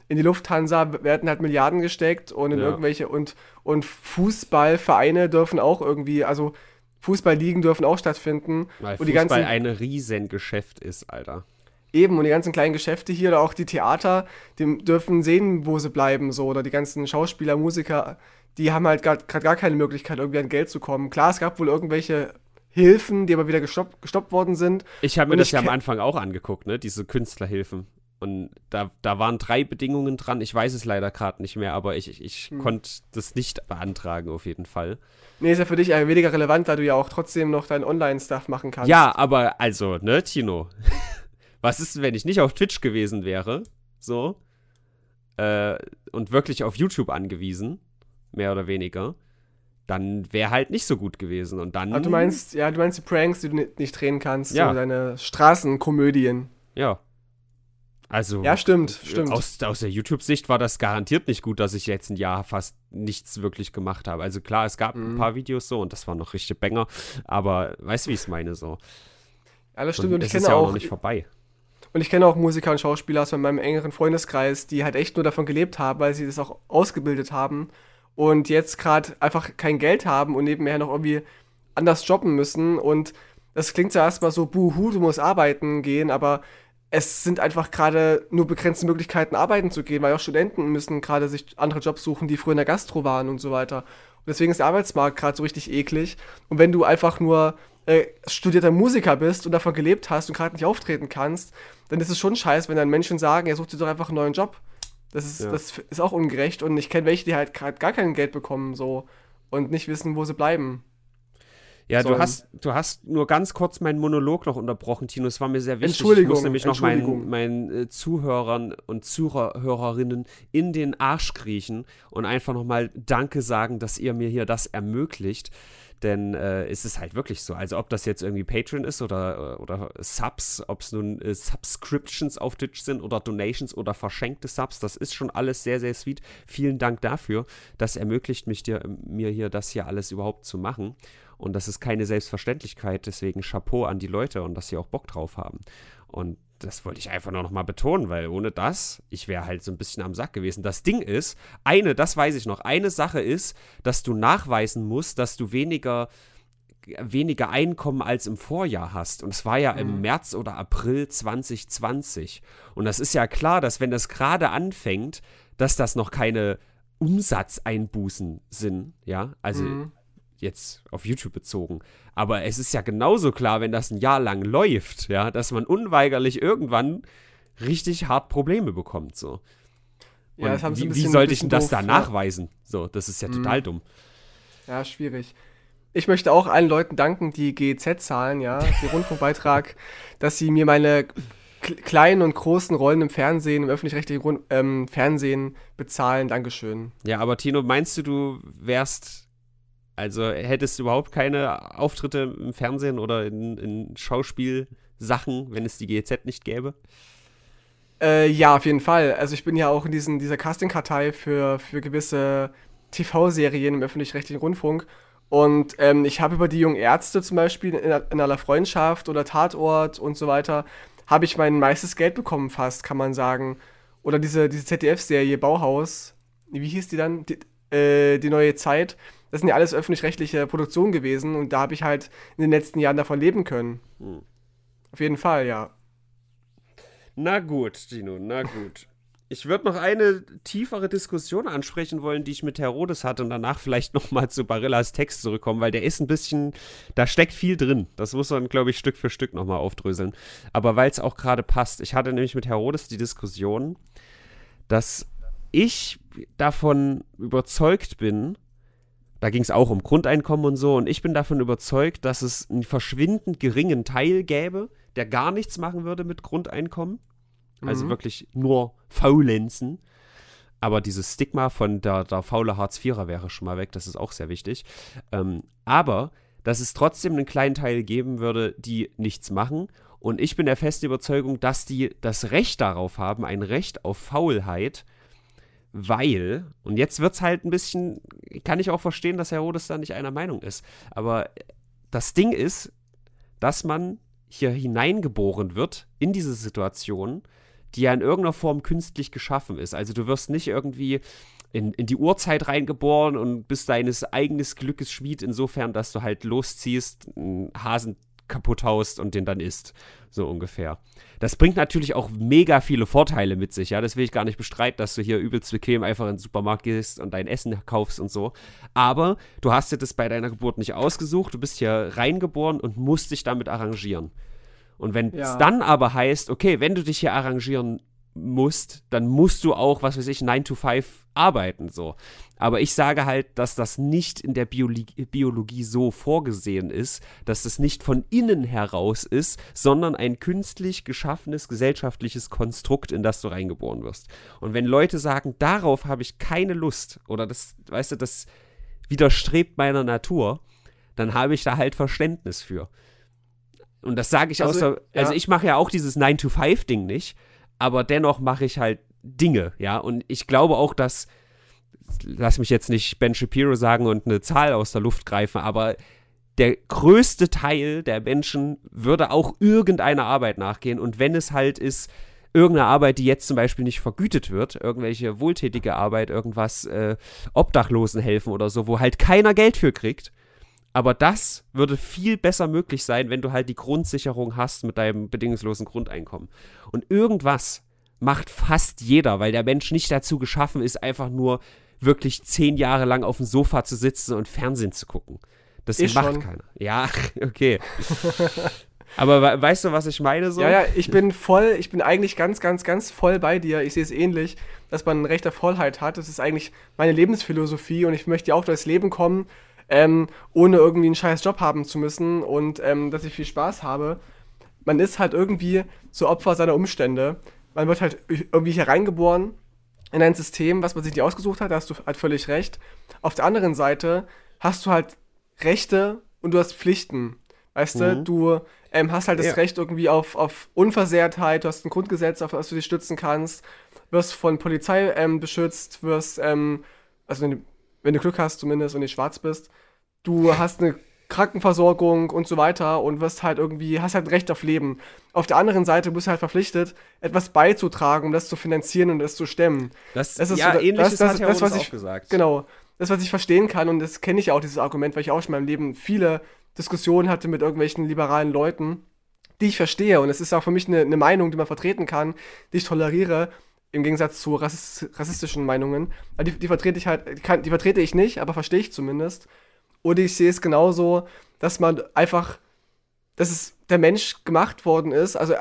Speaker 1: In die Lufthansa werden halt Milliarden gesteckt und in ja. irgendwelche und, und Fußballvereine dürfen auch irgendwie, also Fußballligen dürfen auch stattfinden.
Speaker 2: Weil
Speaker 1: und
Speaker 2: Fußball die ganzen, ein Riesengeschäft ist, Alter.
Speaker 1: Eben, und die ganzen kleinen Geschäfte hier oder auch die Theater, die dürfen sehen, wo sie bleiben, so. Oder die ganzen Schauspieler, Musiker, die haben halt gerade gar keine Möglichkeit, irgendwie an Geld zu kommen. Klar, es gab wohl irgendwelche Hilfen, die aber wieder gestoppt, gestoppt worden sind.
Speaker 2: Ich habe mir das ja am Anfang auch angeguckt, ne? Diese Künstlerhilfen. Und da, da waren drei Bedingungen dran. Ich weiß es leider gerade nicht mehr, aber ich, ich, ich hm. konnte das nicht beantragen, auf jeden Fall.
Speaker 1: Nee, ist ja für dich weniger relevant, da du ja auch trotzdem noch deinen Online-Stuff machen kannst.
Speaker 2: Ja, aber also, ne, Tino? was ist, wenn ich nicht auf Twitch gewesen wäre, so, äh, und wirklich auf YouTube angewiesen, mehr oder weniger, dann wäre halt nicht so gut gewesen. Und dann.
Speaker 1: Aber du meinst, ja, du meinst die Pranks, die du nicht drehen kannst, ja. so deine Straßenkomödien.
Speaker 2: Ja. Also.
Speaker 1: Ja, stimmt, stimmt.
Speaker 2: Aus, aus der YouTube-Sicht war das garantiert nicht gut, dass ich jetzt ein Jahr fast nichts wirklich gemacht habe. Also klar, es gab mhm. ein paar Videos so und das waren noch richtig Banger, aber weißt du, wie ich es meine so?
Speaker 1: Ja, das stimmt. Und,
Speaker 2: und
Speaker 1: ich kenne
Speaker 2: ja
Speaker 1: auch,
Speaker 2: auch noch nicht vorbei.
Speaker 1: Und ich kenne auch Musiker und Schauspieler aus meinem engeren Freundeskreis, die halt echt nur davon gelebt haben, weil sie das auch ausgebildet haben und jetzt gerade einfach kein Geld haben und nebenher noch irgendwie anders jobben müssen. Und das klingt ja erstmal so, buhu, du musst arbeiten gehen, aber es sind einfach gerade nur begrenzte Möglichkeiten, arbeiten zu gehen, weil auch Studenten müssen gerade sich andere Jobs suchen, die früher in der Gastro waren und so weiter. Und deswegen ist der Arbeitsmarkt gerade so richtig eklig. Und wenn du einfach nur äh, studierter Musiker bist und davon gelebt hast und gerade nicht auftreten kannst, dann ist es schon scheiße, wenn dann Menschen sagen, ja, such dir doch einfach einen neuen Job. Das ist, ja. das ist auch ungerecht und ich kenne welche, die halt gerade gar kein Geld bekommen so und nicht wissen, wo sie bleiben.
Speaker 2: Ja, du hast, du hast nur ganz kurz meinen Monolog noch unterbrochen, Tino. Es war mir sehr wichtig.
Speaker 1: Entschuldigung,
Speaker 2: ich muss nämlich noch meinen, meinen äh, Zuhörern und Zuhörerinnen in den Arsch kriechen und einfach nochmal Danke sagen, dass ihr mir hier das ermöglicht. Denn äh, es ist halt wirklich so. Also ob das jetzt irgendwie Patreon ist oder, äh, oder Subs, ob es nun äh, Subscriptions auf Twitch sind oder Donations oder verschenkte Subs, das ist schon alles sehr, sehr sweet. Vielen Dank dafür. Das ermöglicht mich dir, mir hier das hier alles überhaupt zu machen. Und das ist keine Selbstverständlichkeit. Deswegen Chapeau an die Leute und dass sie auch Bock drauf haben. Und das wollte ich einfach nur noch mal betonen, weil ohne das, ich wäre halt so ein bisschen am Sack gewesen. Das Ding ist, eine, das weiß ich noch, eine Sache ist, dass du nachweisen musst, dass du weniger weniger Einkommen als im Vorjahr hast. Und es war ja mhm. im März oder April 2020. Und das ist ja klar, dass wenn das gerade anfängt, dass das noch keine Umsatzeinbußen sind, ja. Also mhm jetzt auf YouTube bezogen. Aber es ist ja genauso klar, wenn das ein Jahr lang läuft, ja, dass man unweigerlich irgendwann richtig hart Probleme bekommt. So. Ja, das haben wie, bisschen, wie sollte ich denn das doof, da nachweisen? So, das ist ja mhm. total dumm.
Speaker 1: Ja, schwierig. Ich möchte auch allen Leuten danken, die GEZ zahlen, ja, den Rundfunkbeitrag, dass sie mir meine kleinen und großen Rollen im Fernsehen, im öffentlich-rechtlichen ähm, Fernsehen bezahlen. Dankeschön.
Speaker 2: Ja, aber Tino, meinst du, du wärst also hättest du überhaupt keine Auftritte im Fernsehen oder in, in Schauspielsachen, wenn es die GEZ nicht gäbe?
Speaker 1: Äh, ja, auf jeden Fall. Also ich bin ja auch in diesen, dieser Casting-Kartei für, für gewisse TV-Serien im öffentlich-rechtlichen Rundfunk. Und ähm, ich habe über die jungen Ärzte zum Beispiel in, in aller Freundschaft oder Tatort und so weiter, habe ich mein meistes Geld bekommen fast, kann man sagen. Oder diese, diese ZDF-Serie Bauhaus. Wie hieß die dann? Die, äh, die neue Zeit, das sind ja alles öffentlich-rechtliche Produktionen gewesen und da habe ich halt in den letzten Jahren davon leben können. Hm. Auf jeden Fall, ja.
Speaker 2: Na gut, Dino, na gut. Ich würde noch eine tiefere Diskussion ansprechen wollen, die ich mit Herodes hatte und danach vielleicht nochmal zu Barillas Text zurückkommen, weil der ist ein bisschen, da steckt viel drin. Das muss man, glaube ich, Stück für Stück nochmal aufdröseln. Aber weil es auch gerade passt. Ich hatte nämlich mit Herodes die Diskussion, dass ich davon überzeugt bin, da ging es auch um Grundeinkommen und so, und ich bin davon überzeugt, dass es einen verschwindend geringen Teil gäbe, der gar nichts machen würde mit Grundeinkommen also mhm. wirklich nur faulenzen. Aber dieses Stigma von der, der faule Hartz-IVer wäre schon mal weg, das ist auch sehr wichtig. Ähm, aber dass es trotzdem einen kleinen Teil geben würde, die nichts machen. Und ich bin der festen Überzeugung, dass die das Recht darauf haben, ein Recht auf Faulheit, weil, und jetzt wird es halt ein bisschen, kann ich auch verstehen, dass Herr Rodes da nicht einer Meinung ist, aber das Ding ist, dass man hier hineingeboren wird in diese Situation, die ja in irgendeiner Form künstlich geschaffen ist. Also du wirst nicht irgendwie in, in die Uhrzeit reingeboren und bist deines eigenes Glückes Schmied, insofern, dass du halt losziehst, einen Hasen kaputt haust und den dann isst. So ungefähr. Das bringt natürlich auch mega viele Vorteile mit sich, ja. Das will ich gar nicht bestreiten, dass du hier übelst bequem einfach in den Supermarkt gehst und dein Essen kaufst und so. Aber du hast dir das bei deiner Geburt nicht ausgesucht, du bist hier reingeboren und musst dich damit arrangieren. Und wenn es ja. dann aber heißt, okay, wenn du dich hier arrangieren musst, dann musst du auch, was weiß ich, 9 to 5 arbeiten, so. Aber ich sage halt, dass das nicht in der Biologie, Biologie so vorgesehen ist, dass das nicht von innen heraus ist, sondern ein künstlich geschaffenes gesellschaftliches Konstrukt, in das du reingeboren wirst. Und wenn Leute sagen, darauf habe ich keine Lust, oder das, weißt du, das widerstrebt meiner Natur, dann habe ich da halt Verständnis für. Und das sage ich also, aus der, also ich mache ja auch dieses 9-to-5-Ding nicht, aber dennoch mache ich halt Dinge, ja. Und ich glaube auch, dass, lass mich jetzt nicht Ben Shapiro sagen und eine Zahl aus der Luft greifen, aber der größte Teil der Menschen würde auch irgendeiner Arbeit nachgehen. Und wenn es halt ist, irgendeine Arbeit, die jetzt zum Beispiel nicht vergütet wird, irgendwelche wohltätige Arbeit, irgendwas äh, Obdachlosen helfen oder so, wo halt keiner Geld für kriegt, aber das würde viel besser möglich sein, wenn du halt die Grundsicherung hast mit deinem bedingungslosen Grundeinkommen. Und irgendwas macht fast jeder, weil der Mensch nicht dazu geschaffen ist, einfach nur wirklich zehn Jahre lang auf dem Sofa zu sitzen und Fernsehen zu gucken. Das ich macht schon. keiner. Ja, okay. Aber weißt du, was ich meine so?
Speaker 1: Ja, ja, ich bin voll, ich bin eigentlich ganz, ganz, ganz voll bei dir. Ich sehe es ähnlich, dass man ein Recht auf Vollheit hat. Das ist eigentlich meine Lebensphilosophie und ich möchte ja auch durchs Leben kommen ähm, ohne irgendwie einen scheiß Job haben zu müssen und ähm, dass ich viel Spaß habe. Man ist halt irgendwie so Opfer seiner Umstände. Man wird halt irgendwie hier reingeboren in ein System, was man sich nicht ausgesucht hat, da hast du halt völlig recht. Auf der anderen Seite hast du halt Rechte und du hast Pflichten. Weißt mhm. du, du ähm, hast halt das ja. Recht irgendwie auf, auf Unversehrtheit, du hast ein Grundgesetz, auf das du dich stützen kannst, wirst von Polizei ähm, beschützt, wirst, ähm, also wenn du Glück hast zumindest und nicht schwarz bist, du hast eine Krankenversorgung und so weiter und wirst halt irgendwie, hast halt ein Recht auf Leben. Auf der anderen Seite bist du halt verpflichtet, etwas beizutragen, um das zu finanzieren und das zu stemmen.
Speaker 2: Das, das ist ja, so, ähnliches das, das, hat das, was ich, gesagt.
Speaker 1: Genau. Das, was ich verstehen kann, und das kenne ich ja auch, dieses Argument, weil ich auch schon in meinem Leben viele Diskussionen hatte mit irgendwelchen liberalen Leuten, die ich verstehe. Und es ist auch für mich eine, eine Meinung, die man vertreten kann, die ich toleriere im Gegensatz zu rassistischen Meinungen. Die, die vertrete ich halt, die, kann, die vertrete ich nicht, aber verstehe ich zumindest. Und ich sehe es genauso, dass man einfach, dass es der Mensch gemacht worden ist. Also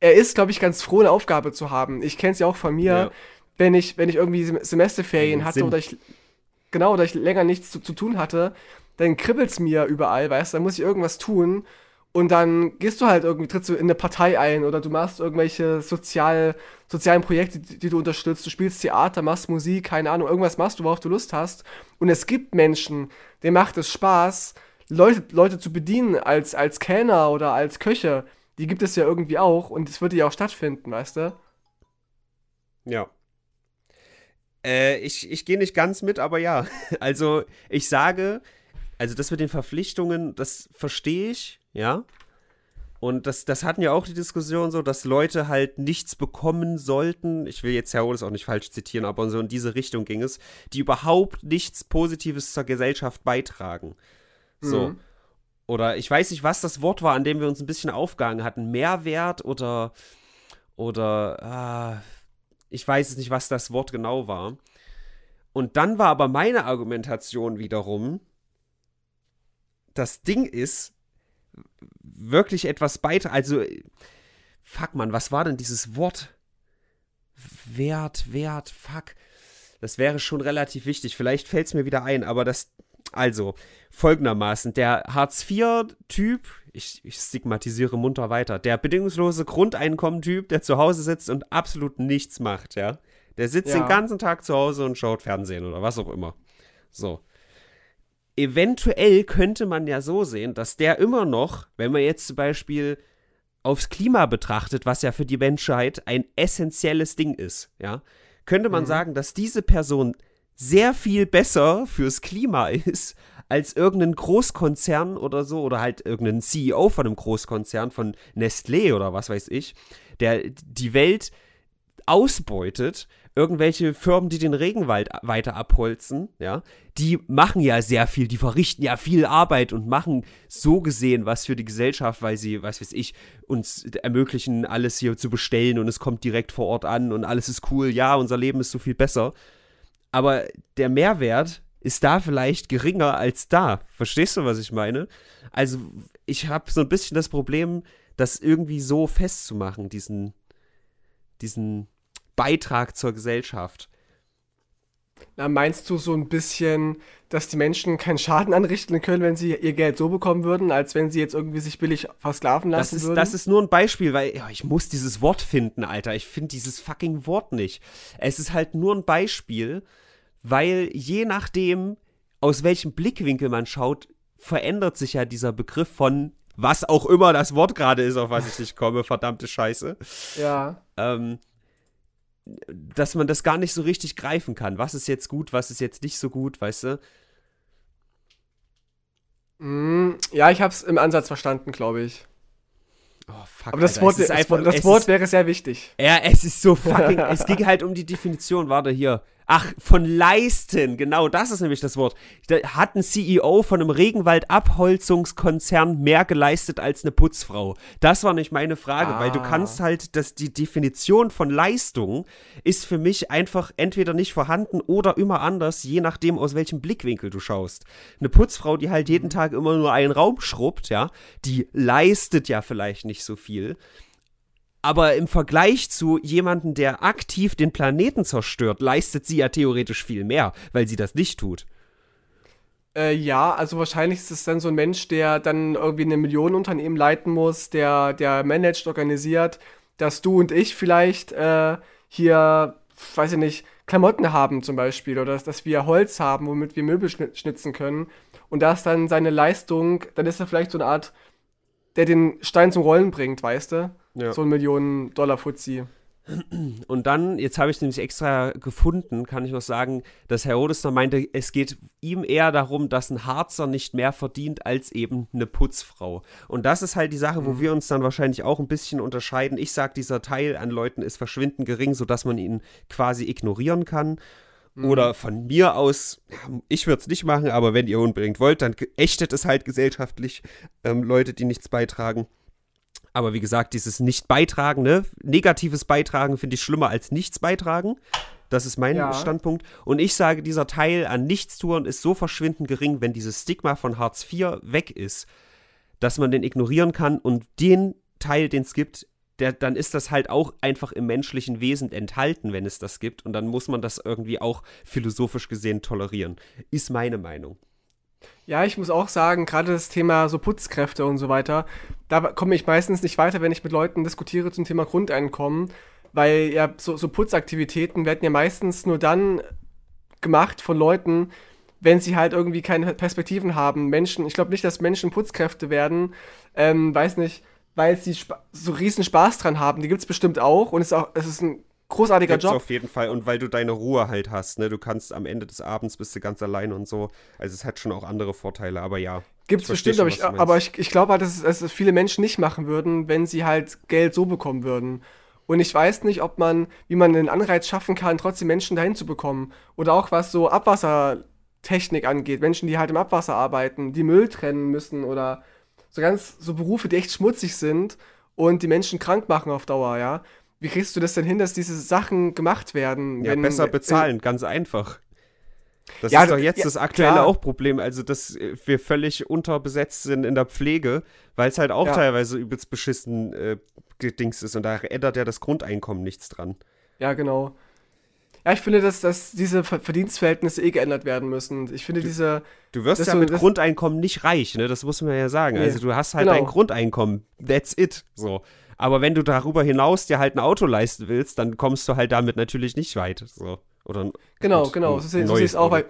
Speaker 1: er ist, glaube ich, ganz froh, eine Aufgabe zu haben. Ich kenne es ja auch von mir, ja. wenn ich, wenn ich irgendwie Semesterferien hatte Sinn. oder ich genau, oder ich länger nichts zu, zu tun hatte, dann kribbelt es mir überall, weißt du, dann muss ich irgendwas tun und dann gehst du halt irgendwie, trittst du in eine Partei ein oder du machst irgendwelche sozial, sozialen Projekte, die, die, du unterstützt. Du spielst Theater, machst Musik, keine Ahnung, irgendwas machst du, worauf du Lust hast. Und es gibt Menschen, denen macht es Spaß, Leute, Leute zu bedienen als, als Kellner oder als Köche. Die gibt es ja irgendwie auch und es würde ja auch stattfinden, weißt du?
Speaker 2: Ja. Äh, ich ich gehe nicht ganz mit, aber ja. Also, ich sage, also das mit den Verpflichtungen, das verstehe ich ja. Und das, das hatten ja auch die Diskussion so, dass Leute halt nichts bekommen sollten. Ich will jetzt Herr Herodes auch nicht falsch zitieren, aber so in diese Richtung ging es, die überhaupt nichts Positives zur Gesellschaft beitragen. So. Mhm. Oder ich weiß nicht, was das Wort war, an dem wir uns ein bisschen aufgehangen hatten. Mehrwert oder oder äh, ich weiß es nicht, was das Wort genau war. Und dann war aber meine Argumentation wiederum, das Ding ist, wirklich etwas beitragen. Also, fuck man, was war denn dieses Wort? Wert, Wert, fuck. Das wäre schon relativ wichtig. Vielleicht fällt es mir wieder ein, aber das, also, folgendermaßen, der Hartz-IV-Typ, ich, ich, stigmatisiere munter weiter, der bedingungslose Grundeinkommen-Typ, der zu Hause sitzt und absolut nichts macht, ja. Der sitzt ja. den ganzen Tag zu Hause und schaut Fernsehen oder was auch immer. So eventuell könnte man ja so sehen, dass der immer noch, wenn man jetzt zum Beispiel aufs Klima betrachtet, was ja für die Menschheit ein essentielles Ding ist, ja, könnte man mhm. sagen, dass diese Person sehr viel besser fürs Klima ist als irgendein Großkonzern oder so oder halt irgendein CEO von einem Großkonzern von Nestlé oder was weiß ich, der die Welt ausbeutet irgendwelche Firmen, die den Regenwald weiter abholzen, ja, die machen ja sehr viel, die verrichten ja viel Arbeit und machen so gesehen was für die Gesellschaft, weil sie, was weiß ich, uns ermöglichen, alles hier zu bestellen und es kommt direkt vor Ort an und alles ist cool, ja, unser Leben ist so viel besser. Aber der Mehrwert ist da vielleicht geringer als da. Verstehst du, was ich meine? Also, ich habe so ein bisschen das Problem, das irgendwie so festzumachen, diesen, diesen Beitrag zur Gesellschaft.
Speaker 1: Na, meinst du so ein bisschen, dass die Menschen keinen Schaden anrichten können, wenn sie ihr Geld so bekommen würden, als wenn sie jetzt irgendwie sich billig versklaven lassen
Speaker 2: das ist,
Speaker 1: würden?
Speaker 2: Das ist nur ein Beispiel, weil ja, ich muss dieses Wort finden, Alter. Ich finde dieses fucking Wort nicht. Es ist halt nur ein Beispiel, weil je nachdem, aus welchem Blickwinkel man schaut, verändert sich ja dieser Begriff von was auch immer das Wort gerade ist, auf was ich nicht komme, verdammte Scheiße.
Speaker 1: Ja.
Speaker 2: Ähm, dass man das gar nicht so richtig greifen kann. Was ist jetzt gut, was ist jetzt nicht so gut, weißt du?
Speaker 1: Mm, ja, ich habe es im Ansatz verstanden, glaube ich.
Speaker 2: Oh, fuck,
Speaker 1: Aber das, Alter, Wort, das, einfach, das Wort wäre sehr wichtig.
Speaker 2: Ja, es ist so fucking. es ging halt um die Definition. Warte hier. Ach, von leisten, genau, das ist nämlich das Wort. Hat ein CEO von einem Regenwald-Abholzungskonzern mehr geleistet als eine Putzfrau? Das war nicht meine Frage, ah. weil du ah. kannst halt, dass die Definition von Leistung ist für mich einfach entweder nicht vorhanden oder immer anders, je nachdem, aus welchem Blickwinkel du schaust. Eine Putzfrau, die halt jeden mhm. Tag immer nur einen Raum schrubbt, ja, die leistet ja vielleicht nicht so viel. Aber im Vergleich zu jemandem, der aktiv den Planeten zerstört, leistet sie ja theoretisch viel mehr, weil sie das nicht tut.
Speaker 1: Äh, ja, also wahrscheinlich ist es dann so ein Mensch, der dann irgendwie eine Millionenunternehmen leiten muss, der, der managt, organisiert, dass du und ich vielleicht äh, hier, weiß ich nicht, Klamotten haben zum Beispiel oder dass, dass wir Holz haben, womit wir Möbel schnitzen können und das dann seine Leistung, dann ist er vielleicht so eine Art, der den Stein zum Rollen bringt, weißt du? Ja. So ein Millionen-Dollar-Fuzzi.
Speaker 2: Und dann, jetzt habe ich nämlich extra gefunden, kann ich noch sagen, dass Herr Odesner meinte, es geht ihm eher darum, dass ein Harzer nicht mehr verdient als eben eine Putzfrau. Und das ist halt die Sache, wo mhm. wir uns dann wahrscheinlich auch ein bisschen unterscheiden. Ich sage, dieser Teil an Leuten ist verschwindend gering, sodass man ihn quasi ignorieren kann. Mhm. Oder von mir aus, ich würde es nicht machen, aber wenn ihr unbedingt wollt, dann ächtet es halt gesellschaftlich ähm, Leute, die nichts beitragen. Aber wie gesagt, dieses Nicht-Beitragen, ne? Negatives Beitragen finde ich schlimmer als nichts beitragen. Das ist mein ja. Standpunkt. Und ich sage, dieser Teil an Nichtstouren ist so verschwindend gering, wenn dieses Stigma von Hartz IV weg ist, dass man den ignorieren kann und den Teil, den es gibt, der, dann ist das halt auch einfach im menschlichen Wesen enthalten, wenn es das gibt. Und dann muss man das irgendwie auch philosophisch gesehen tolerieren. Ist meine Meinung.
Speaker 1: Ja, ich muss auch sagen, gerade das Thema so Putzkräfte und so weiter, da komme ich meistens nicht weiter, wenn ich mit Leuten diskutiere zum Thema Grundeinkommen, weil ja so, so Putzaktivitäten werden ja meistens nur dann gemacht von Leuten, wenn sie halt irgendwie keine Perspektiven haben. Menschen, ich glaube nicht, dass Menschen Putzkräfte werden, ähm, weiß nicht, weil sie so riesen Spaß dran haben. Die gibt es bestimmt auch und es ist auch, es ist ein großartiger
Speaker 2: Gibt's
Speaker 1: Job.
Speaker 2: auf jeden Fall und weil du deine Ruhe halt hast, ne? Du kannst am Ende des Abends bist du ganz allein und so. Also es hat schon auch andere Vorteile, aber ja.
Speaker 1: Gibt's
Speaker 2: ich versteh
Speaker 1: bestimmt,
Speaker 2: schon,
Speaker 1: aber ich, aber ich, ich glaube halt, dass es, dass es viele Menschen nicht machen würden, wenn sie halt Geld so bekommen würden. Und ich weiß nicht, ob man, wie man einen Anreiz schaffen kann, trotzdem Menschen dahin zu bekommen. Oder auch was so Abwassertechnik angeht. Menschen, die halt im Abwasser arbeiten, die Müll trennen müssen oder so ganz so Berufe, die echt schmutzig sind und die Menschen krank machen auf Dauer, ja. Wie kriegst du das denn hin, dass diese Sachen gemacht werden?
Speaker 2: Ja,
Speaker 1: wenn-
Speaker 2: besser bezahlen, ganz einfach. Das
Speaker 1: Ja,
Speaker 2: ist doch jetzt
Speaker 1: ja,
Speaker 2: das aktuelle
Speaker 1: klar.
Speaker 2: auch Problem, also dass äh, wir völlig unterbesetzt sind in der Pflege, weil es halt auch
Speaker 1: Ja.
Speaker 2: teilweise übelst beschissen äh, gedings ist und da ändert ja das Grundeinkommen nichts dran.
Speaker 1: Ja, genau. Ja, ich finde, dass, dass diese Ver- Verdienstverhältnisse eh geändert werden müssen. Ich finde diese,
Speaker 2: Du wirst ja
Speaker 1: so-
Speaker 2: mit
Speaker 1: das-
Speaker 2: Grundeinkommen nicht reich, ne? Das muss man ja sagen.
Speaker 1: Nee,
Speaker 2: Also du hast halt
Speaker 1: genau.
Speaker 2: dein Grundeinkommen. That's it. So. Aber wenn du darüber hinaus dir halt ein Auto leisten willst, dann kommst du halt damit natürlich nicht weit. So. Oder ein,
Speaker 1: genau, genau,
Speaker 2: ein
Speaker 1: so so sehe ich es auch, weil,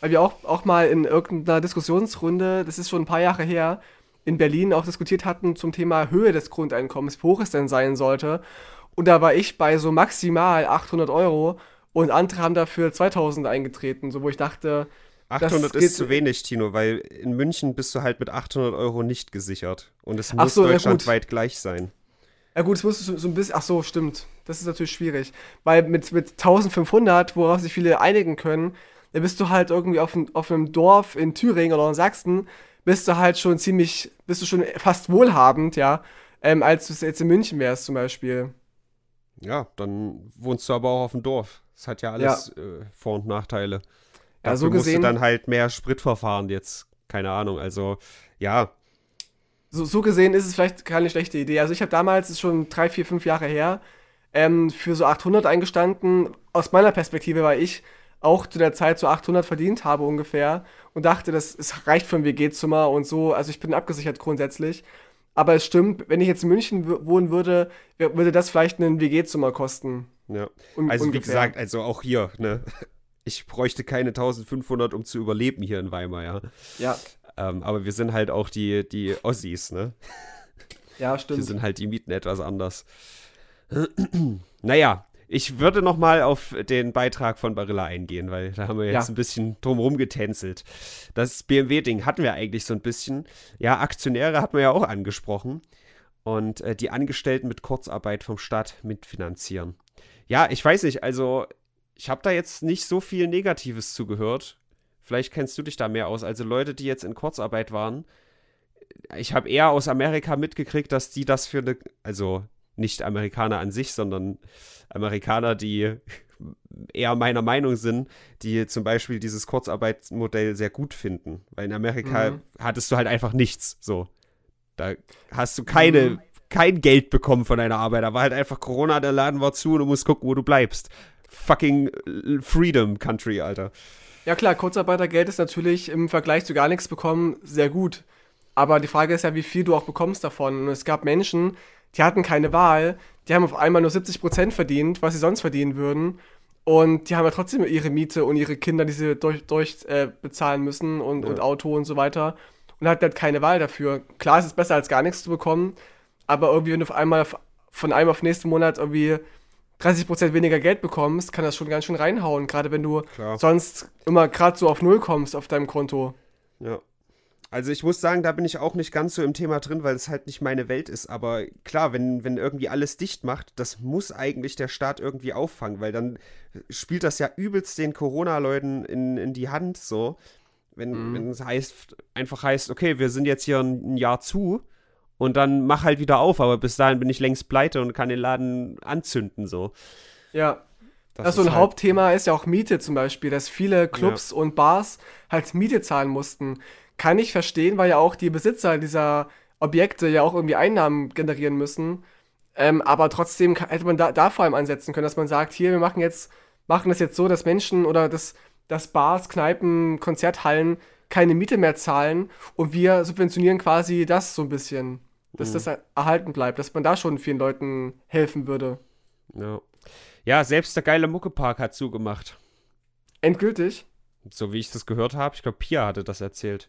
Speaker 1: weil wir auch, auch mal in irgendeiner Diskussionsrunde, das ist schon ein paar Jahre her, in Berlin auch diskutiert hatten zum Thema Höhe des Grundeinkommens, wie hoch es denn sein sollte. Und da war ich bei so maximal 800 Euro und andere haben dafür 2000 eingetreten, so wo ich dachte,
Speaker 2: 800
Speaker 1: geht-
Speaker 2: ist zu wenig, Tino, weil in München bist du halt mit 800 Euro nicht gesichert. Und es muss
Speaker 1: so,
Speaker 2: deutschlandweit gleich sein.
Speaker 1: Ja gut, es muss so, so ein bisschen, ach so, stimmt. Das ist natürlich schwierig. Weil mit, mit 1500, worauf sich viele einigen können, da bist du halt irgendwie auf, ein, auf einem Dorf in Thüringen oder in Sachsen, bist du halt schon ziemlich, bist du schon fast wohlhabend, ja, ähm, als du es jetzt in München wärst zum Beispiel.
Speaker 2: Ja, dann wohnst du aber auch auf dem Dorf. Das hat ja alles äh, Vor- und Nachteile.
Speaker 1: Ja,
Speaker 2: Dafür
Speaker 1: so
Speaker 2: musst
Speaker 1: gesehen-
Speaker 2: du dann halt mehr Sprit verfahren jetzt. Keine Ahnung. Also, ja,
Speaker 1: So, so gesehen ist es vielleicht keine schlechte Idee. Also ich habe damals, ist schon drei, vier, fünf Jahre her, ähm, für so 800 eingestanden. Aus meiner Perspektive, weil ich auch zu der Zeit so 800 verdient habe ungefähr und dachte, das es reicht für ein WG-Zimmer und so. Also ich bin abgesichert grundsätzlich. Aber es stimmt, wenn ich jetzt in München wohnen würde, würde das vielleicht ein WG-Zimmer kosten.
Speaker 2: ja.
Speaker 1: Un
Speaker 2: Also, wie
Speaker 1: ungefähr.
Speaker 2: gesagt, also auch hier, ne? Ich bräuchte keine 1500, um zu überleben hier in Weimar, ja.
Speaker 1: Ja,
Speaker 2: Ähm, aber wir sind halt auch die, die Ossis, ne?
Speaker 1: ja, stimmt.
Speaker 2: sind halt die Mieten etwas anders. naja, ich würde noch mal auf den Beitrag von Barilla eingehen, weil da haben wir jetzt
Speaker 1: Ja.
Speaker 2: ein bisschen drumherum getänzelt. Das BMW-Ding hatten wir eigentlich so ein bisschen. Ja, Aktionäre hatten wir ja auch angesprochen. Und äh, die Angestellten mit Kurzarbeit vom Staat mitfinanzieren. Ja, ich weiß nicht, also ich habe da jetzt nicht so viel Negatives zugehört. Vielleicht kennst du dich da mehr aus. Also Leute, die jetzt in Kurzarbeit waren, ich habe eher aus Amerika mitgekriegt, dass die das für eine, also nicht Amerikaner an sich, sondern Amerikaner, die eher meiner Meinung sind, die zum Beispiel dieses Kurzarbeitsmodell sehr gut finden. Weil in Amerika
Speaker 1: Mhm.
Speaker 2: hattest du halt einfach nichts. So. Da hast du keine,
Speaker 1: Mhm.
Speaker 2: kein Geld bekommen von deiner Arbeit. Da war halt einfach Corona, der Laden war zu und du musst gucken, wo du bleibst. Fucking äh, Freedom Country, Alter.
Speaker 1: Ja klar, Kurzarbeitergeld ist natürlich im Vergleich zu gar nichts bekommen sehr gut. Aber die Frage ist ja, wie viel du auch bekommst davon. Und es gab Menschen, die hatten keine Wahl, die haben auf einmal nur 70% verdient, was sie sonst verdienen würden. Und die haben ja trotzdem ihre Miete und ihre Kinder, die sie durch, durch äh, bezahlen müssen und,
Speaker 2: Ja.
Speaker 1: und Auto und so weiter. Und hatten halt keine Wahl dafür. Klar, es ist besser als gar nichts zu bekommen, aber irgendwie, wenn du auf einmal von einem auf nächsten Monat irgendwie 30% weniger Geld bekommst, kann das schon ganz schön reinhauen. Gerade wenn du
Speaker 2: Klar.
Speaker 1: sonst immer gerade so auf Null kommst auf deinem Konto.
Speaker 2: Ja. Also ich muss sagen, da bin ich auch nicht ganz so im Thema drin, weil es halt nicht meine Welt ist. Aber klar, wenn, wenn irgendwie alles dicht macht, das muss eigentlich der Staat irgendwie auffangen, weil dann spielt das ja übelst den Corona-Leuten in, in die Hand so. Wenn,
Speaker 1: Mhm.
Speaker 2: wenn es heißt, einfach heißt, okay, wir sind jetzt hier ein, ein Jahr zu und dann mach halt wieder auf, aber bis dahin bin ich längst pleite und kann den Laden anzünden so.
Speaker 1: Ja.
Speaker 2: Das
Speaker 1: also
Speaker 2: ist
Speaker 1: ein
Speaker 2: halt-
Speaker 1: Hauptthema ist ja auch Miete zum Beispiel, dass viele Clubs und Bars halt Miete zahlen mussten. Kann ich verstehen, weil ja auch die Besitzer dieser Objekte ja auch irgendwie Einnahmen generieren müssen. Ähm, aber trotzdem kann, hätte man da, da vor allem ansetzen können, dass man sagt, hier, wir machen jetzt, machen das jetzt so, dass Menschen oder dass, dass Bars, Kneipen, Konzerthallen keine Miete mehr zahlen und wir subventionieren quasi das so ein bisschen, dass
Speaker 2: Mhm.
Speaker 1: das erhalten bleibt, dass man da schon vielen Leuten helfen würde.
Speaker 2: Ja. ja, selbst der geile Muckepark hat zugemacht.
Speaker 1: Endgültig.
Speaker 2: So wie ich das gehört habe. Ich glaube, Pia hatte das erzählt.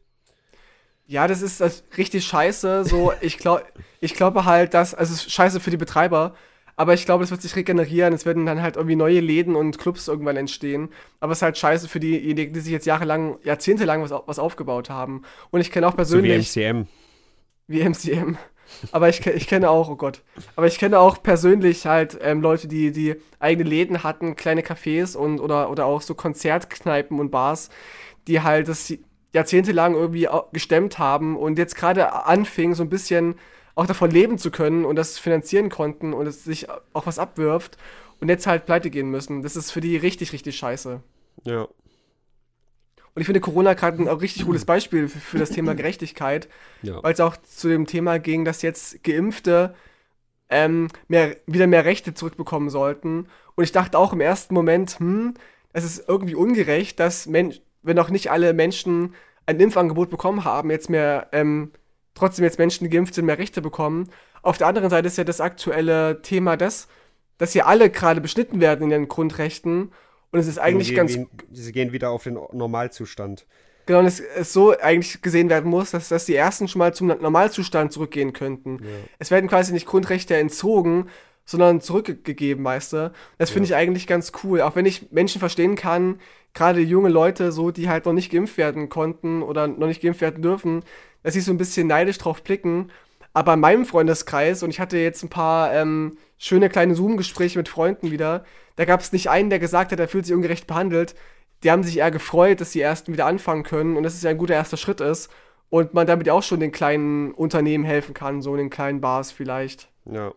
Speaker 1: Ja, das ist das richtig scheiße. So, ich glaube, ich glaube halt, dass, also es ist scheiße für die Betreiber, Aber ich glaube, das wird sich regenerieren. Es werden dann halt irgendwie neue Läden und Clubs irgendwann entstehen. Aber es ist halt scheiße für diejenigen, die sich jetzt jahrelang, jahrzehntelang was, was aufgebaut haben. Und ich kenne auch persönlich.
Speaker 2: So wie MCM.
Speaker 1: Wie MCM. Aber ich, ich kenne auch, oh Gott. Aber ich kenne auch persönlich halt ähm, Leute, die, die eigene Läden hatten, kleine Cafés und oder, oder auch so Konzertkneipen und Bars, die halt das jahrzehntelang irgendwie gestemmt haben und jetzt gerade anfingen, so ein bisschen auch davon leben zu können und das finanzieren konnten und es sich auch was abwirft und jetzt halt pleite gehen müssen. Das ist für die richtig, richtig scheiße.
Speaker 2: Ja.
Speaker 1: Und ich finde Corona gerade ein richtig gutes Beispiel für, für das Thema Gerechtigkeit, ja. weil es auch zu dem Thema ging, dass jetzt Geimpfte ähm, mehr, wieder mehr Rechte zurückbekommen sollten. Und ich dachte auch im ersten Moment, hm, es ist irgendwie ungerecht, dass Men wenn auch nicht alle Menschen ein Impfangebot bekommen haben, jetzt mehr ähm, trotzdem jetzt Menschen, die geimpft sind, mehr Rechte bekommen. Auf der anderen Seite ist ja das aktuelle Thema das, dass hier alle gerade beschnitten werden in den Grundrechten. Und es ist eigentlich ganz.
Speaker 2: Gehen, sie gehen wieder auf den Normalzustand.
Speaker 1: Genau, und es, es so eigentlich gesehen werden muss, dass, dass die ersten schon mal zum Normalzustand zurückgehen könnten. Ja. Es werden quasi nicht Grundrechte entzogen, sondern zurückgegeben, weißt du. Das finde ja. ich eigentlich ganz cool. Auch wenn ich Menschen verstehen kann, gerade junge Leute, so, die halt noch nicht geimpft werden konnten oder noch nicht geimpft werden dürfen, dass sie so ein bisschen neidisch drauf blicken. Aber in meinem Freundeskreis, und ich hatte jetzt ein paar ähm, schöne kleine Zoom-Gespräche mit Freunden wieder, da gab es nicht einen, der gesagt hat, er fühlt sich ungerecht behandelt. Die haben sich eher gefreut, dass die Ersten wieder anfangen können und dass es ja ein guter erster Schritt ist. Und man damit auch schon den kleinen Unternehmen helfen kann, so in den kleinen Bars vielleicht.
Speaker 2: Ja.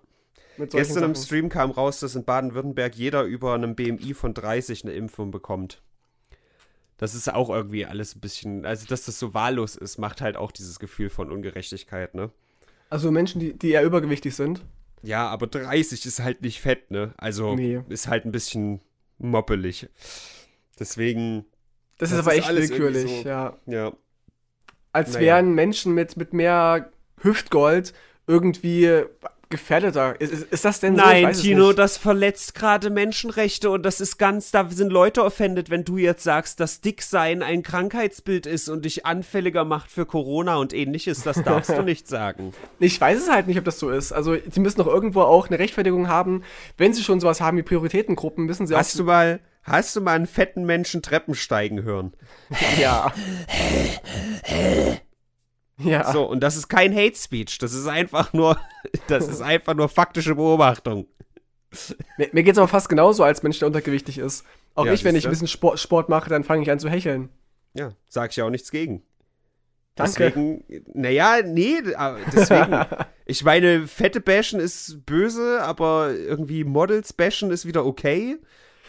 Speaker 2: Gestern Sachen. im Stream kam raus, dass in Baden-Württemberg jeder über einem BMI von 30 eine Impfung bekommt. Das ist auch irgendwie alles ein bisschen, also dass das so wahllos ist, macht halt auch dieses Gefühl von Ungerechtigkeit, ne?
Speaker 1: Also Menschen, die, die eher übergewichtig sind.
Speaker 2: Ja, aber 30 ist halt nicht fett, ne? Also nee. ist halt ein bisschen moppelig. Deswegen.
Speaker 1: Das, das ist aber echt willkürlich, so, ja.
Speaker 2: Ja.
Speaker 1: Als naja. wären Menschen mit, mit mehr Hüftgold irgendwie gefährdeter. Ist, ist, das denn
Speaker 2: Nein, so? Nein, Tino, das verletzt gerade Menschenrechte und das ist ganz, da sind Leute offended, wenn du jetzt sagst, dass Dicksein ein Krankheitsbild ist und dich anfälliger macht für Corona und ähnliches. Das darfst du nicht sagen.
Speaker 1: Ich weiß es halt nicht, ob das so ist. Also, sie müssen doch irgendwo auch eine Rechtfertigung haben. Wenn sie schon sowas haben wie Prioritätengruppen, müssen sie
Speaker 2: Hast du mal, hast du mal einen fetten Menschen Treppen steigen hören?
Speaker 1: ja.
Speaker 2: Ja. So, und das ist kein Hate Speech, das ist einfach nur, das ist einfach nur faktische Beobachtung.
Speaker 1: Mir, mir es aber fast genauso als Mensch, der untergewichtig ist. Auch ja, ich, wenn ich ein bisschen Sport, Sport mache, dann fange ich an zu hecheln.
Speaker 2: Ja, sag ich ja auch nichts gegen.
Speaker 1: Danke.
Speaker 2: Deswegen, naja, nee, deswegen, ich meine, fette Bashen ist böse, aber irgendwie Models Bashen ist wieder okay.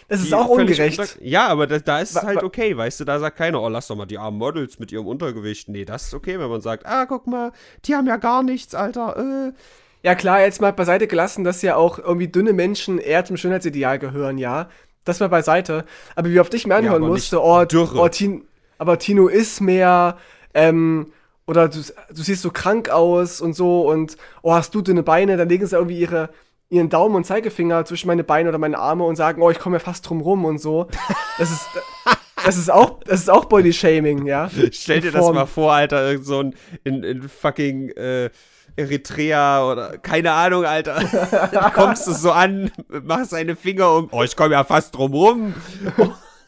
Speaker 1: Es ist auch ungerecht.
Speaker 2: ja, aber da, da ist es halt okay, weißt du, da sagt keiner, oh, lass doch mal die armen Models mit ihrem Untergewicht. Nee, das ist okay, wenn man sagt, ah, guck mal, die haben ja gar nichts, Alter. Äh.
Speaker 1: Ja, klar, jetzt mal beiseite gelassen, dass ja auch irgendwie dünne Menschen eher zum Schönheitsideal gehören, ja. Das mal beiseite. Aber wie oft ich mir anhören ja, musste, oh, oh Tino, aber Tino ist mehr, ähm, oder du, du siehst so krank aus und so und oh, hast du dünne Beine, dann legen sie irgendwie ihre ihren Daumen und Zeigefinger zwischen meine Beine oder meine Arme und sagen, oh, ich komme ja fast drum rum und so. Das ist, das ist auch, das ist auch Body Shaming, ja.
Speaker 2: Stell dir das mal vor, Alter, irgend so ein in, in fucking äh, Eritrea oder keine Ahnung, Alter. kommst du so an, machst deine Finger um, oh, ich komme ja fast drum rum.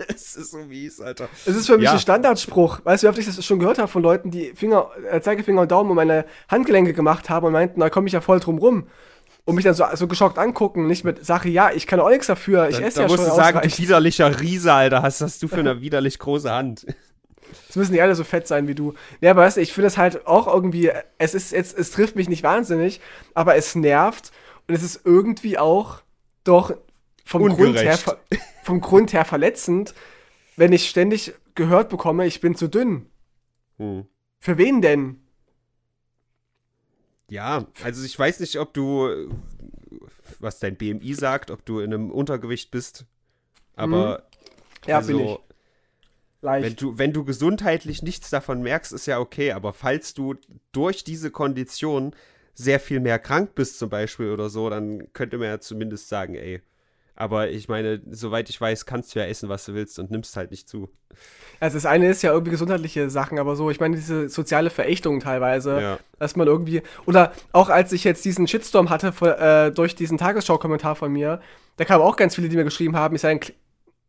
Speaker 2: es ist so mies, Alter.
Speaker 1: Es ist für mich ja. ein Standardspruch. Weißt du, wie oft ich das schon gehört habe von Leuten, die Finger, äh, Zeigefinger und Daumen um meine Handgelenke gemacht haben und meinten, da komme ich ja voll drum rum und mich dann so, so geschockt angucken, nicht mit Sache, ja, ich kann auch nichts dafür, ich esse ja schon. Da musst
Speaker 2: du sagen, du widerlicher Riese, Alter, was hast du für eine widerlich große Hand?
Speaker 1: Es müssen nicht alle so fett sein wie du. Ja, aber weißt du, ich finde es halt auch irgendwie, es ist jetzt, es trifft mich nicht wahnsinnig, aber es nervt und es ist irgendwie auch doch vom Grund her, vom Grund her verletzend, wenn ich ständig gehört bekomme, ich bin zu dünn. Hm. Für wen denn?
Speaker 2: Ja, also ich weiß nicht, ob du, was dein BMI sagt, ob du in einem Untergewicht bist, aber
Speaker 1: mhm. ja, also, bin ich.
Speaker 2: Leicht. Wenn du, wenn du gesundheitlich nichts davon merkst, ist ja okay, aber falls du durch diese Kondition sehr viel mehr krank bist zum Beispiel oder so, dann könnte man ja zumindest sagen, ey, Aber ich meine, soweit ich weiß, kannst du ja essen, was du willst und nimmst halt nicht zu.
Speaker 1: Also das eine ist ja irgendwie gesundheitliche Sachen, aber so, ich meine, diese soziale Verächtung teilweise, ja. dass man irgendwie, oder auch als ich jetzt diesen Shitstorm hatte äh, durch diesen Tagesschau-Kommentar von mir, da kamen auch ganz viele, die mir geschrieben haben, ich sei ein,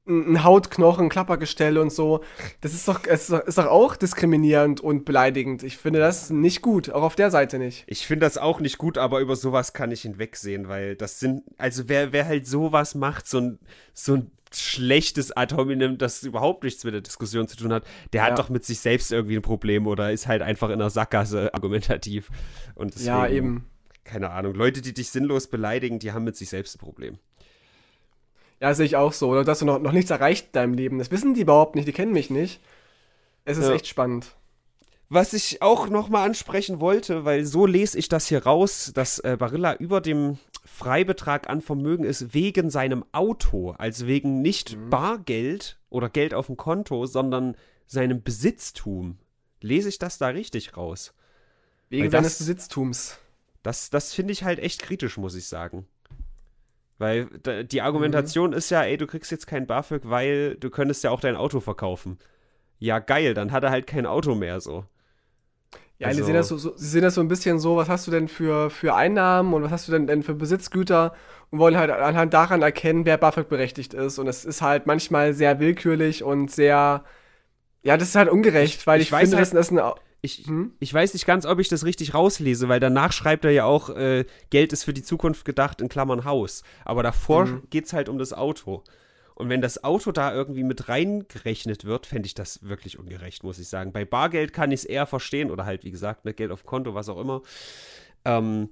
Speaker 1: ein Hautknochen, Klappergestell und so. Das ist doch, ist ist doch auch diskriminierend und beleidigend. Ich finde das nicht gut, auch auf der Seite nicht.
Speaker 2: Ich finde das auch nicht gut, aber über sowas kann ich hinwegsehen, weil das sind, also wer, wer halt sowas macht, so ein, so ein schlechtes Ad hominem, das überhaupt nichts mit der Diskussion zu tun hat, der ja. hat doch mit sich selbst irgendwie ein Problem oder ist halt einfach in der Sackgasse argumentativ. Und deswegen, ja, eben. Keine Ahnung. Leute, die dich sinnlos beleidigen, die haben mit sich selbst ein Problem.
Speaker 1: Ja, sehe ich auch so. Oder dass du noch, noch nichts erreicht in deinem Leben. Das wissen die überhaupt nicht, die kennen mich nicht. Es ist ja. echt spannend.
Speaker 2: Was ich auch nochmal ansprechen wollte, weil so lese ich das hier raus, dass äh, Barilla über dem Freibetrag an Vermögen ist wegen seinem Auto, also wegen nicht mhm. Bargeld oder Geld auf dem Konto, sondern seinem Besitztum. Lese ich das da richtig raus?
Speaker 1: Wegen seines Besitztums.
Speaker 2: Das, das finde ich halt echt kritisch, muss ich sagen. Weil die Argumentation mhm. ist ja, ey, du kriegst jetzt kein BAföG, weil du könntest ja auch dein Auto verkaufen. Ja, geil, dann hat er halt kein Auto mehr so.
Speaker 1: Ja, also, sie, sehen das so, so, sie sehen das so ein bisschen so, was hast du denn für, für Einnahmen und was hast du denn, denn für Besitzgüter und wollen halt anhand daran erkennen, wer BAföG berechtigt ist. Und es ist halt manchmal sehr willkürlich und sehr, ja, das ist halt ungerecht, weil ich, ich finde, halt, das ist ein
Speaker 2: ich, hm? ich weiß nicht ganz, ob ich das richtig rauslese, weil danach schreibt er ja auch, äh, Geld ist für die Zukunft gedacht, in Klammern Haus. Aber davor mhm. geht es halt um das Auto. Und wenn das Auto da irgendwie mit reingerechnet wird, fände ich das wirklich ungerecht, muss ich sagen. Bei Bargeld kann ich es eher verstehen oder halt, wie gesagt, ne, Geld auf Konto, was auch immer. Ähm,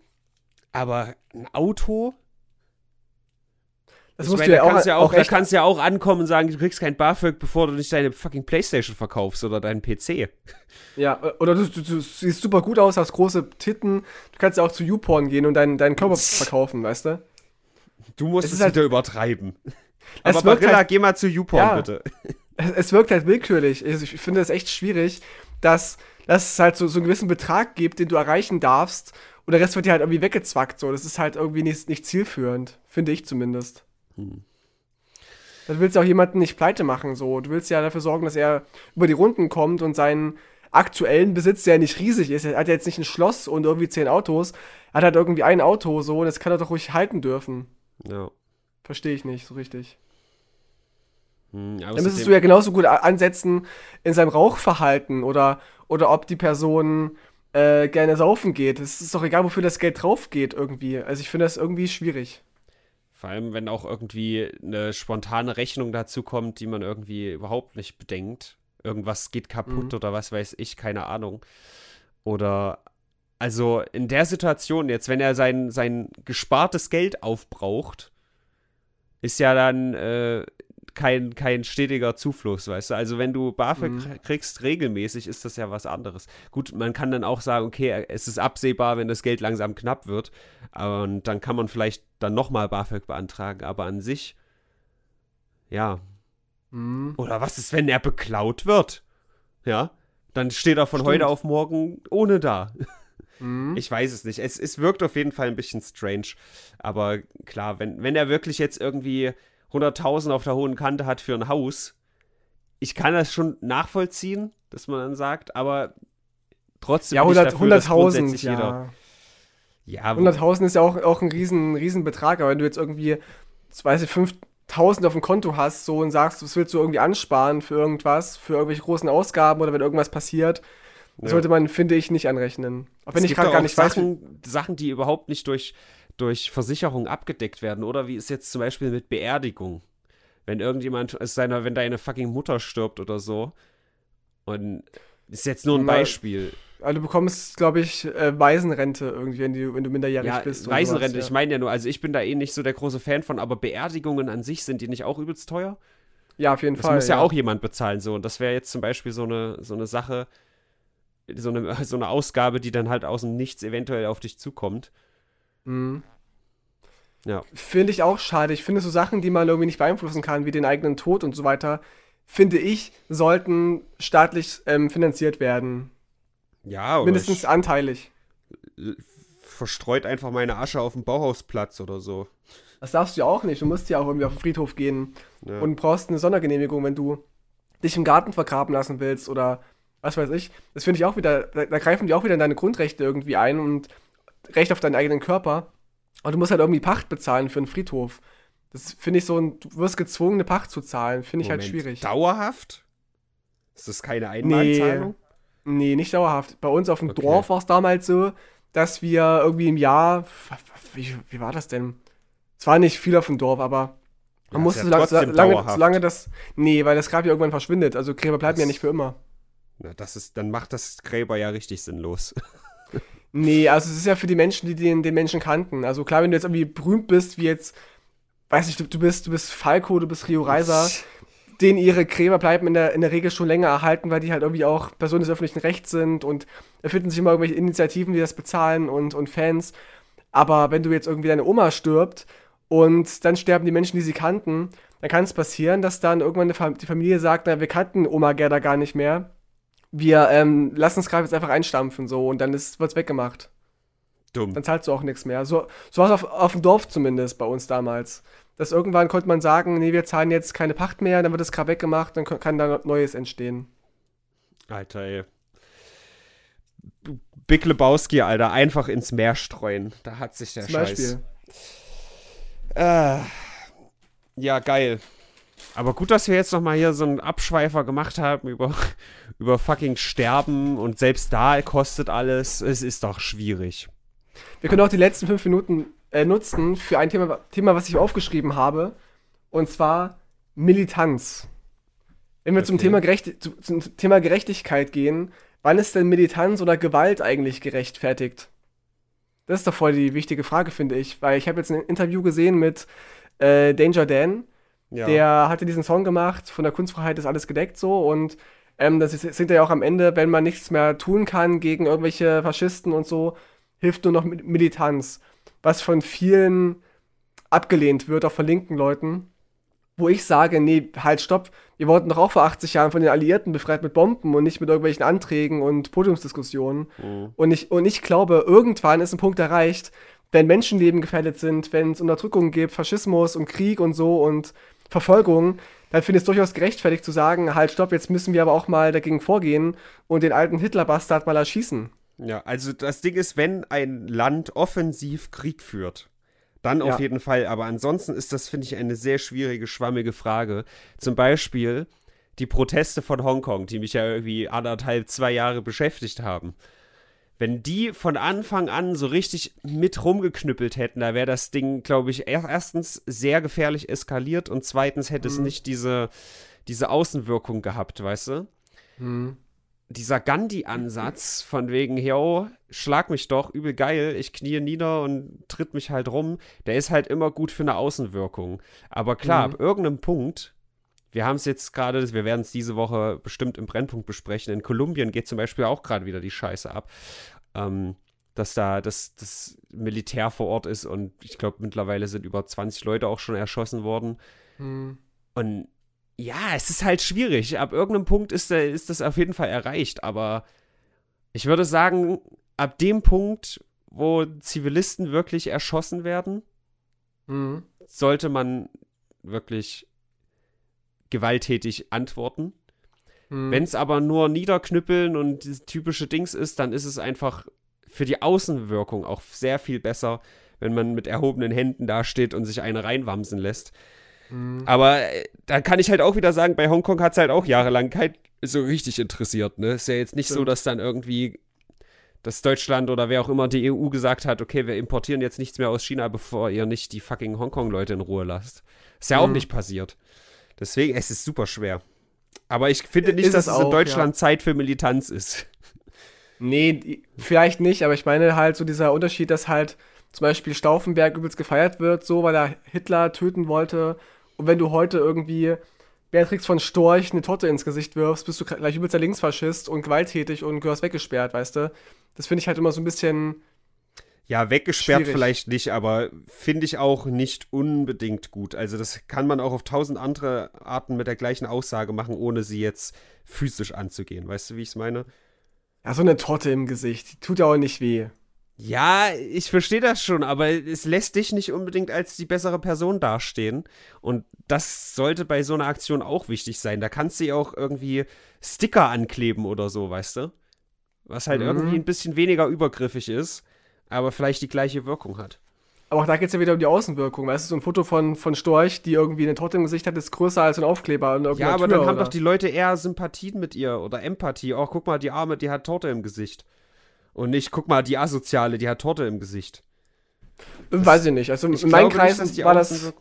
Speaker 2: aber ein Auto. Das musst meine, du ja da kannst auch, ja auch, auch da kannst ja auch ankommen und sagen, du kriegst kein BAföG, bevor du nicht deine fucking Playstation verkaufst oder deinen PC.
Speaker 1: Ja, oder du, du, du siehst super gut aus, hast große Titten. Du kannst ja auch zu YouPorn gehen und deinen, deinen Körper verkaufen, weißt du?
Speaker 2: Du musst es, es halt wieder übertreiben. Aber Barilla, halt, geh mal zu YouPorn, ja, bitte.
Speaker 1: Es, es, wirkt halt willkürlich. Also ich finde es echt schwierig, dass, dass es halt so, so einen gewissen Betrag gibt, den du erreichen darfst und der Rest wird dir halt irgendwie weggezwackt. So. Das ist halt irgendwie nicht, nicht zielführend, finde ich zumindest. Hm. Du willst ja auch jemanden nicht pleite machen. So. Du willst ja dafür sorgen, dass er über die Runden kommt und seinen aktuellen Besitz, der nicht riesig ist, er hat ja jetzt nicht ein Schloss und irgendwie zehn Autos, er hat halt irgendwie ein Auto so und das kann er doch ruhig halten dürfen. Ja. Verstehe ich nicht so richtig. Hm, Dann müsstest du ja genauso gut ansetzen in seinem Rauchverhalten oder, oder ob die Person äh, gerne saufen geht. Es ist doch egal, wofür das Geld drauf geht irgendwie. Also ich finde das irgendwie schwierig.
Speaker 2: Vor allem, wenn auch irgendwie eine spontane Rechnung dazu kommt, die man irgendwie überhaupt nicht bedenkt. Irgendwas geht kaputt mhm. oder was weiß ich, keine Ahnung. Oder also in der Situation jetzt, wenn er sein, sein gespartes Geld aufbraucht, ist ja dann äh, kein, kein stetiger Zufluss, weißt du? Also wenn du BAföG mhm. kriegst regelmäßig, ist das ja was anderes. Gut, man kann dann auch sagen, okay, es ist absehbar, wenn das Geld langsam knapp wird. Und dann kann man vielleicht dann nochmal BAföG beantragen. Aber an sich, ja. Mhm. Oder was ist, wenn er beklaut wird? Ja, dann steht er von Stimmt. heute auf morgen ohne da. Mhm. Ich weiß es nicht. Es, es wirkt auf jeden Fall ein bisschen strange. Aber klar, wenn, wenn er wirklich jetzt irgendwie 100.000 auf der hohen Kante hat für ein Haus, ich kann das schon nachvollziehen, dass man dann sagt, aber trotzdem.
Speaker 1: Ja, 100.000, 100 ja. Ja, 100.000 ist ja auch, auch ein riesen, riesen Betrag, aber wenn du jetzt irgendwie, weiß ich, 5.000 auf dem Konto hast so und sagst, das willst du irgendwie ansparen für irgendwas, für irgendwelche großen Ausgaben oder wenn irgendwas passiert, ja. sollte man, finde ich, nicht anrechnen.
Speaker 2: Auch wenn es ich gerade gar nicht Sachen, weiß. Sachen, die überhaupt nicht durch, durch Versicherung abgedeckt werden, oder wie ist jetzt zum Beispiel mit Beerdigung? Wenn irgendjemand, ist seiner, wenn deine fucking Mutter stirbt oder so. Und ist jetzt nur ein Beispiel.
Speaker 1: Also du bekommst, glaube ich, äh, Waisenrente irgendwie, wenn du, wenn du minderjährig ja, bist.
Speaker 2: Waisenrente, ja. ich meine ja nur, also ich bin da eh nicht so der große Fan von, aber Beerdigungen an sich, sind die nicht auch übelst teuer?
Speaker 1: Ja, auf jeden
Speaker 2: das
Speaker 1: Fall.
Speaker 2: Das muss ja, ja, auch jemand bezahlen, so. Und das wäre jetzt zum Beispiel so eine, so eine Sache, so eine, so eine Ausgabe, die dann halt aus dem Nichts eventuell auf dich zukommt. Mhm.
Speaker 1: Ja. Finde ich auch schade. Ich finde so Sachen, die man irgendwie nicht beeinflussen kann, wie den eigenen Tod und so weiter, finde ich, sollten staatlich ähm, finanziert werden.
Speaker 2: Ja, oder
Speaker 1: Mindestens anteilig.
Speaker 2: Verstreut einfach meine Asche auf dem Bauhausplatz oder so.
Speaker 1: Das darfst du ja auch nicht. Du musst ja auch irgendwie auf den Friedhof gehen ja. und brauchst eine Sondergenehmigung, wenn du dich im Garten vergraben lassen willst oder was weiß ich. Das finde ich auch wieder, da, da, greifen die auch wieder in deine Grundrechte irgendwie ein und Recht auf deinen eigenen Körper. Und du musst halt irgendwie Pacht bezahlen für einen Friedhof. Das finde ich so, ein, du wirst gezwungen, eine Pacht zu zahlen. Finde ich halt schwierig.
Speaker 2: Dauerhaft? Ist das keine Einmalzahlung?
Speaker 1: Nee, nee, nicht dauerhaft. Bei uns auf dem okay. Dorf war es damals so, dass wir irgendwie im Jahr, wie, wie war das denn? Es war nicht viel auf dem Dorf, aber man ja, musste ja so lange, lange, das. Nee, weil das Grab ja irgendwann verschwindet. Also Gräber bleiben das, ja nicht für immer.
Speaker 2: Na, das ist, dann macht das Gräber ja richtig sinnlos.
Speaker 1: nee, also es ist ja für die Menschen, die den, den Menschen kannten. Also klar, wenn du jetzt irgendwie berühmt bist, wie jetzt, weiß ich, du, du bist, du bist Falco, du bist Rio Reiser, denen ihre Gräber bleiben in der, in der Regel schon länger erhalten, weil die halt irgendwie auch Personen des öffentlichen Rechts sind und erfinden sich immer irgendwelche Initiativen, die das bezahlen und, und Fans. Aber wenn du jetzt irgendwie deine Oma stirbt und dann sterben die Menschen, die sie kannten, dann kann es passieren, dass dann irgendwann die Familie sagt, na, wir kannten Oma Gerda gar nicht mehr. Wir ähm, lassen das Grab jetzt einfach einstampfen so und dann wird es weggemacht. Dumm. Dann zahlst du auch nichts mehr. So, so war es auf, auf dem Dorf zumindest bei uns damals. Dass irgendwann konnte man sagen, nee, wir zahlen jetzt keine Pacht mehr, dann wird das Grab weggemacht, dann kann da Neues entstehen.
Speaker 2: Alter, ey. Big Lebowski, Alter, einfach ins Meer streuen. Da hat sich der Zum Scheiß. Beispiel. Äh, ja, geil. Aber gut, dass wir jetzt noch mal hier so einen Abschweifer gemacht haben über, über fucking Sterben und selbst da kostet alles. Es ist doch schwierig.
Speaker 1: Wir können auch die letzten fünf Minuten äh, nutzen für ein Thema, Thema, was ich aufgeschrieben habe. Und zwar Militanz. Wenn wir okay. zum, Thema zum Thema Gerechtigkeit gehen, wann ist denn Militanz oder Gewalt eigentlich gerechtfertigt? Das ist doch voll die wichtige Frage, finde ich. Weil ich habe jetzt ein Interview gesehen mit äh, Danger Dan. Ja. Der hatte diesen Song gemacht, von der Kunstfreiheit ist alles gedeckt so. Und ähm, das ist, sind ja auch am Ende, wenn man nichts mehr tun kann gegen irgendwelche Faschisten und so, hilft nur noch Militanz. Was von vielen abgelehnt wird, auch von linken Leuten wo ich sage, nee, halt, stopp, wir wurden doch auch vor 80 Jahren von den Alliierten befreit mit Bomben und nicht mit irgendwelchen Anträgen und Podiumsdiskussionen. Mhm. Und, ich, und ich glaube, irgendwann ist ein Punkt erreicht, wenn Menschenleben gefährdet sind, wenn es Unterdrückung gibt, Faschismus und Krieg und so und Verfolgung, dann finde ich es durchaus gerechtfertigt zu sagen, halt, stopp, jetzt müssen wir aber auch mal dagegen vorgehen und den alten Hitler-Bastard mal erschießen.
Speaker 2: Ja, also das Ding ist, wenn ein Land offensiv Krieg führt, dann auf ja. jeden Fall. Aber ansonsten ist das, finde ich, eine sehr schwierige, schwammige Frage. Zum Beispiel die Proteste von Hongkong, die mich ja irgendwie anderthalb, zwei Jahre beschäftigt haben. Wenn die von Anfang an so richtig mit rumgeknüppelt hätten, da wäre das Ding, glaube ich, erstens sehr gefährlich eskaliert und zweitens hätte mhm. es nicht diese, diese Außenwirkung gehabt, weißt du? Mhm dieser Gandhi-Ansatz von wegen, yo, schlag mich doch, übel geil, ich knie nieder und tritt mich halt rum, der ist halt immer gut für eine Außenwirkung. Aber klar, mhm. ab irgendeinem Punkt, wir haben es jetzt gerade, wir werden es diese Woche bestimmt im Brennpunkt besprechen, in Kolumbien geht zum Beispiel auch gerade wieder die Scheiße ab. Ähm, dass da das, das Militär vor Ort ist und ich glaube, mittlerweile sind über 20 Leute auch schon erschossen worden. Mhm. Und ja, es ist halt schwierig. Ab irgendeinem Punkt ist, ist das auf jeden Fall erreicht. Aber ich würde sagen, ab dem Punkt, wo Zivilisten wirklich erschossen werden, mhm. sollte man wirklich gewalttätig antworten. Mhm. Wenn es aber nur Niederknüppeln und dieses typische Dings ist, dann ist es einfach für die Außenwirkung auch sehr viel besser, wenn man mit erhobenen Händen dasteht und sich eine reinwamsen lässt. Mhm. Aber äh, da kann ich halt auch wieder sagen, bei Hongkong hat es halt auch jahrelang kein so richtig interessiert. Ne? Ist ja jetzt nicht Stimmt. so, dass dann irgendwie dass Deutschland oder wer auch immer die EU gesagt hat, okay, wir importieren jetzt nichts mehr aus China, bevor ihr nicht die fucking Hongkong-Leute in Ruhe lasst. Ist ja mhm. auch nicht passiert. Deswegen, es ist super schwer. Aber ich finde nicht, ist dass es, auch, in Deutschland ja. Zeit für Militanz ist.
Speaker 1: Nee, vielleicht nicht, aber ich meine halt so dieser Unterschied, dass halt zum Beispiel Stauffenberg übelst gefeiert wird, so, weil er Hitler töten wollte und wenn du heute irgendwie Beatrix von Storch eine Torte ins Gesicht wirfst, bist du gleich übelster Linksfaschist und gewalttätig und gehörst weggesperrt, weißt du? Das finde ich halt immer so ein bisschen.
Speaker 2: Ja, weggesperrt schwierig. vielleicht nicht, aber finde ich auch nicht unbedingt gut. Also, das kann man auch auf tausend andere Arten mit der gleichen Aussage machen, ohne sie jetzt physisch anzugehen. Weißt du, wie ich es meine?
Speaker 1: Ja, so eine Torte im Gesicht, die tut ja auch nicht weh.
Speaker 2: Ja, ich verstehe das schon, aber es lässt dich nicht unbedingt als die bessere Person dastehen. Und das sollte bei so einer Aktion auch wichtig sein. Da kannst du ja auch irgendwie Sticker ankleben oder so, weißt du? Was halt mhm. irgendwie ein bisschen weniger übergriffig ist, aber vielleicht die gleiche Wirkung hat.
Speaker 1: Aber auch da geht es ja wieder um die Außenwirkung. Weißt du, so ein Foto von, von Storch, die irgendwie eine Torte im Gesicht hat, ist größer als ein Aufkleber.
Speaker 2: Und ja, aber Tür, dann haben oder? doch die Leute eher Sympathien mit ihr oder Empathie. Auch guck mal, die Arme, die hat Torte im Gesicht. Und nicht, guck mal, die Asoziale, die hat Torte im Gesicht.
Speaker 1: Das, Weiß ich nicht. Also in meinen Kreisen war das.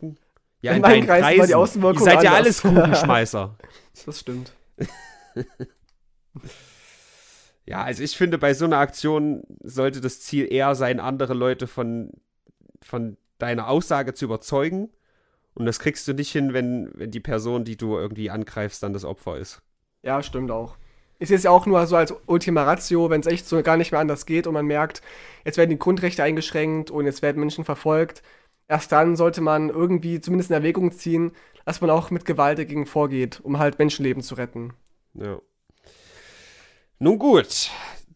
Speaker 2: Ja, in, Kreisen, Kreisen war die Außenwirkung. Ihr seid ja alles Kuchenschmeißer.
Speaker 1: das stimmt.
Speaker 2: Ja, also ich finde, bei so einer Aktion sollte das Ziel eher sein, andere Leute von, von deiner Aussage zu überzeugen. Und das kriegst du nicht hin, wenn, wenn die Person, die du irgendwie angreifst, dann das Opfer ist.
Speaker 1: Ja, stimmt auch ist jetzt ja auch nur so als Ultima Ratio, wenn es echt so gar nicht mehr anders geht und man merkt, jetzt werden die Grundrechte eingeschränkt und jetzt werden Menschen verfolgt. Erst dann sollte man irgendwie zumindest in Erwägung ziehen, dass man auch mit Gewalt dagegen vorgeht, um halt Menschenleben zu retten.
Speaker 2: Ja. Nun gut,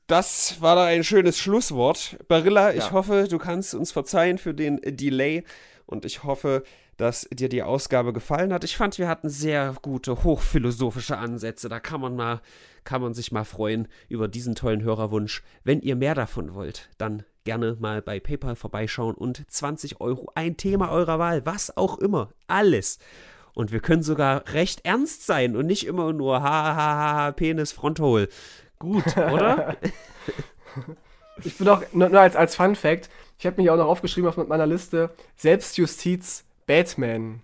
Speaker 2: das war da ein schönes Schlusswort. Barilla, ja. ich hoffe, du kannst uns verzeihen für den Delay und ich hoffe, dass dir die Ausgabe gefallen hat. Ich fand, wir hatten sehr gute, hochphilosophische Ansätze. Da kann man mal, kann man sich mal freuen über diesen tollen Hörerwunsch. Wenn ihr mehr davon wollt, dann gerne mal bei PayPal vorbeischauen und 20 Euro ein Thema eurer Wahl, was auch immer, alles. Und wir können sogar recht ernst sein und nicht immer nur ha ha ha, Penis Fronthol. Gut, oder?
Speaker 1: ich bin auch nur, nur als, als Fun Fact, ich habe mich auch noch aufgeschrieben auf meiner Liste Selbstjustiz Batman.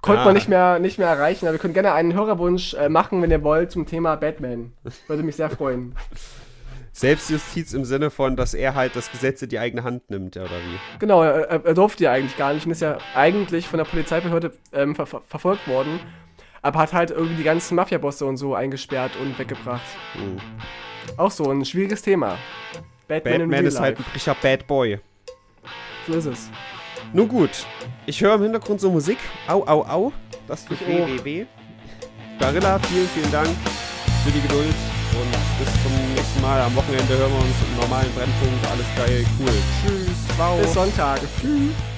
Speaker 1: Konnte ah. man nicht mehr, nicht mehr erreichen, aber wir können gerne einen Hörerwunsch äh, machen, wenn ihr wollt, zum Thema Batman. Würde mich sehr freuen.
Speaker 2: Selbstjustiz im Sinne von, dass er halt das Gesetz in die eigene Hand nimmt, ja, oder wie?
Speaker 1: Genau, er, er, durfte ja eigentlich gar nicht und ist ja eigentlich von der Polizeibehörde ähm, ver ver verfolgt worden, aber hat halt irgendwie die ganzen Mafiabosse und so eingesperrt und weggebracht. Mhm. Auch so ein schwieriges Thema.
Speaker 2: Batman, Batman ist halt ein frischer Bad Boy.
Speaker 1: So ist es.
Speaker 2: Nun gut, ich höre im Hintergrund so Musik. Au, au, au. Das tut weh, weh, weh. Barilla, vielen, vielen Dank für die Geduld und bis zum nächsten Mal. Am Wochenende hören wir uns im normalen Brennpunkt. Alles geil, cool.
Speaker 1: Tschüss, wow. Bis Sonntag. Tschüss.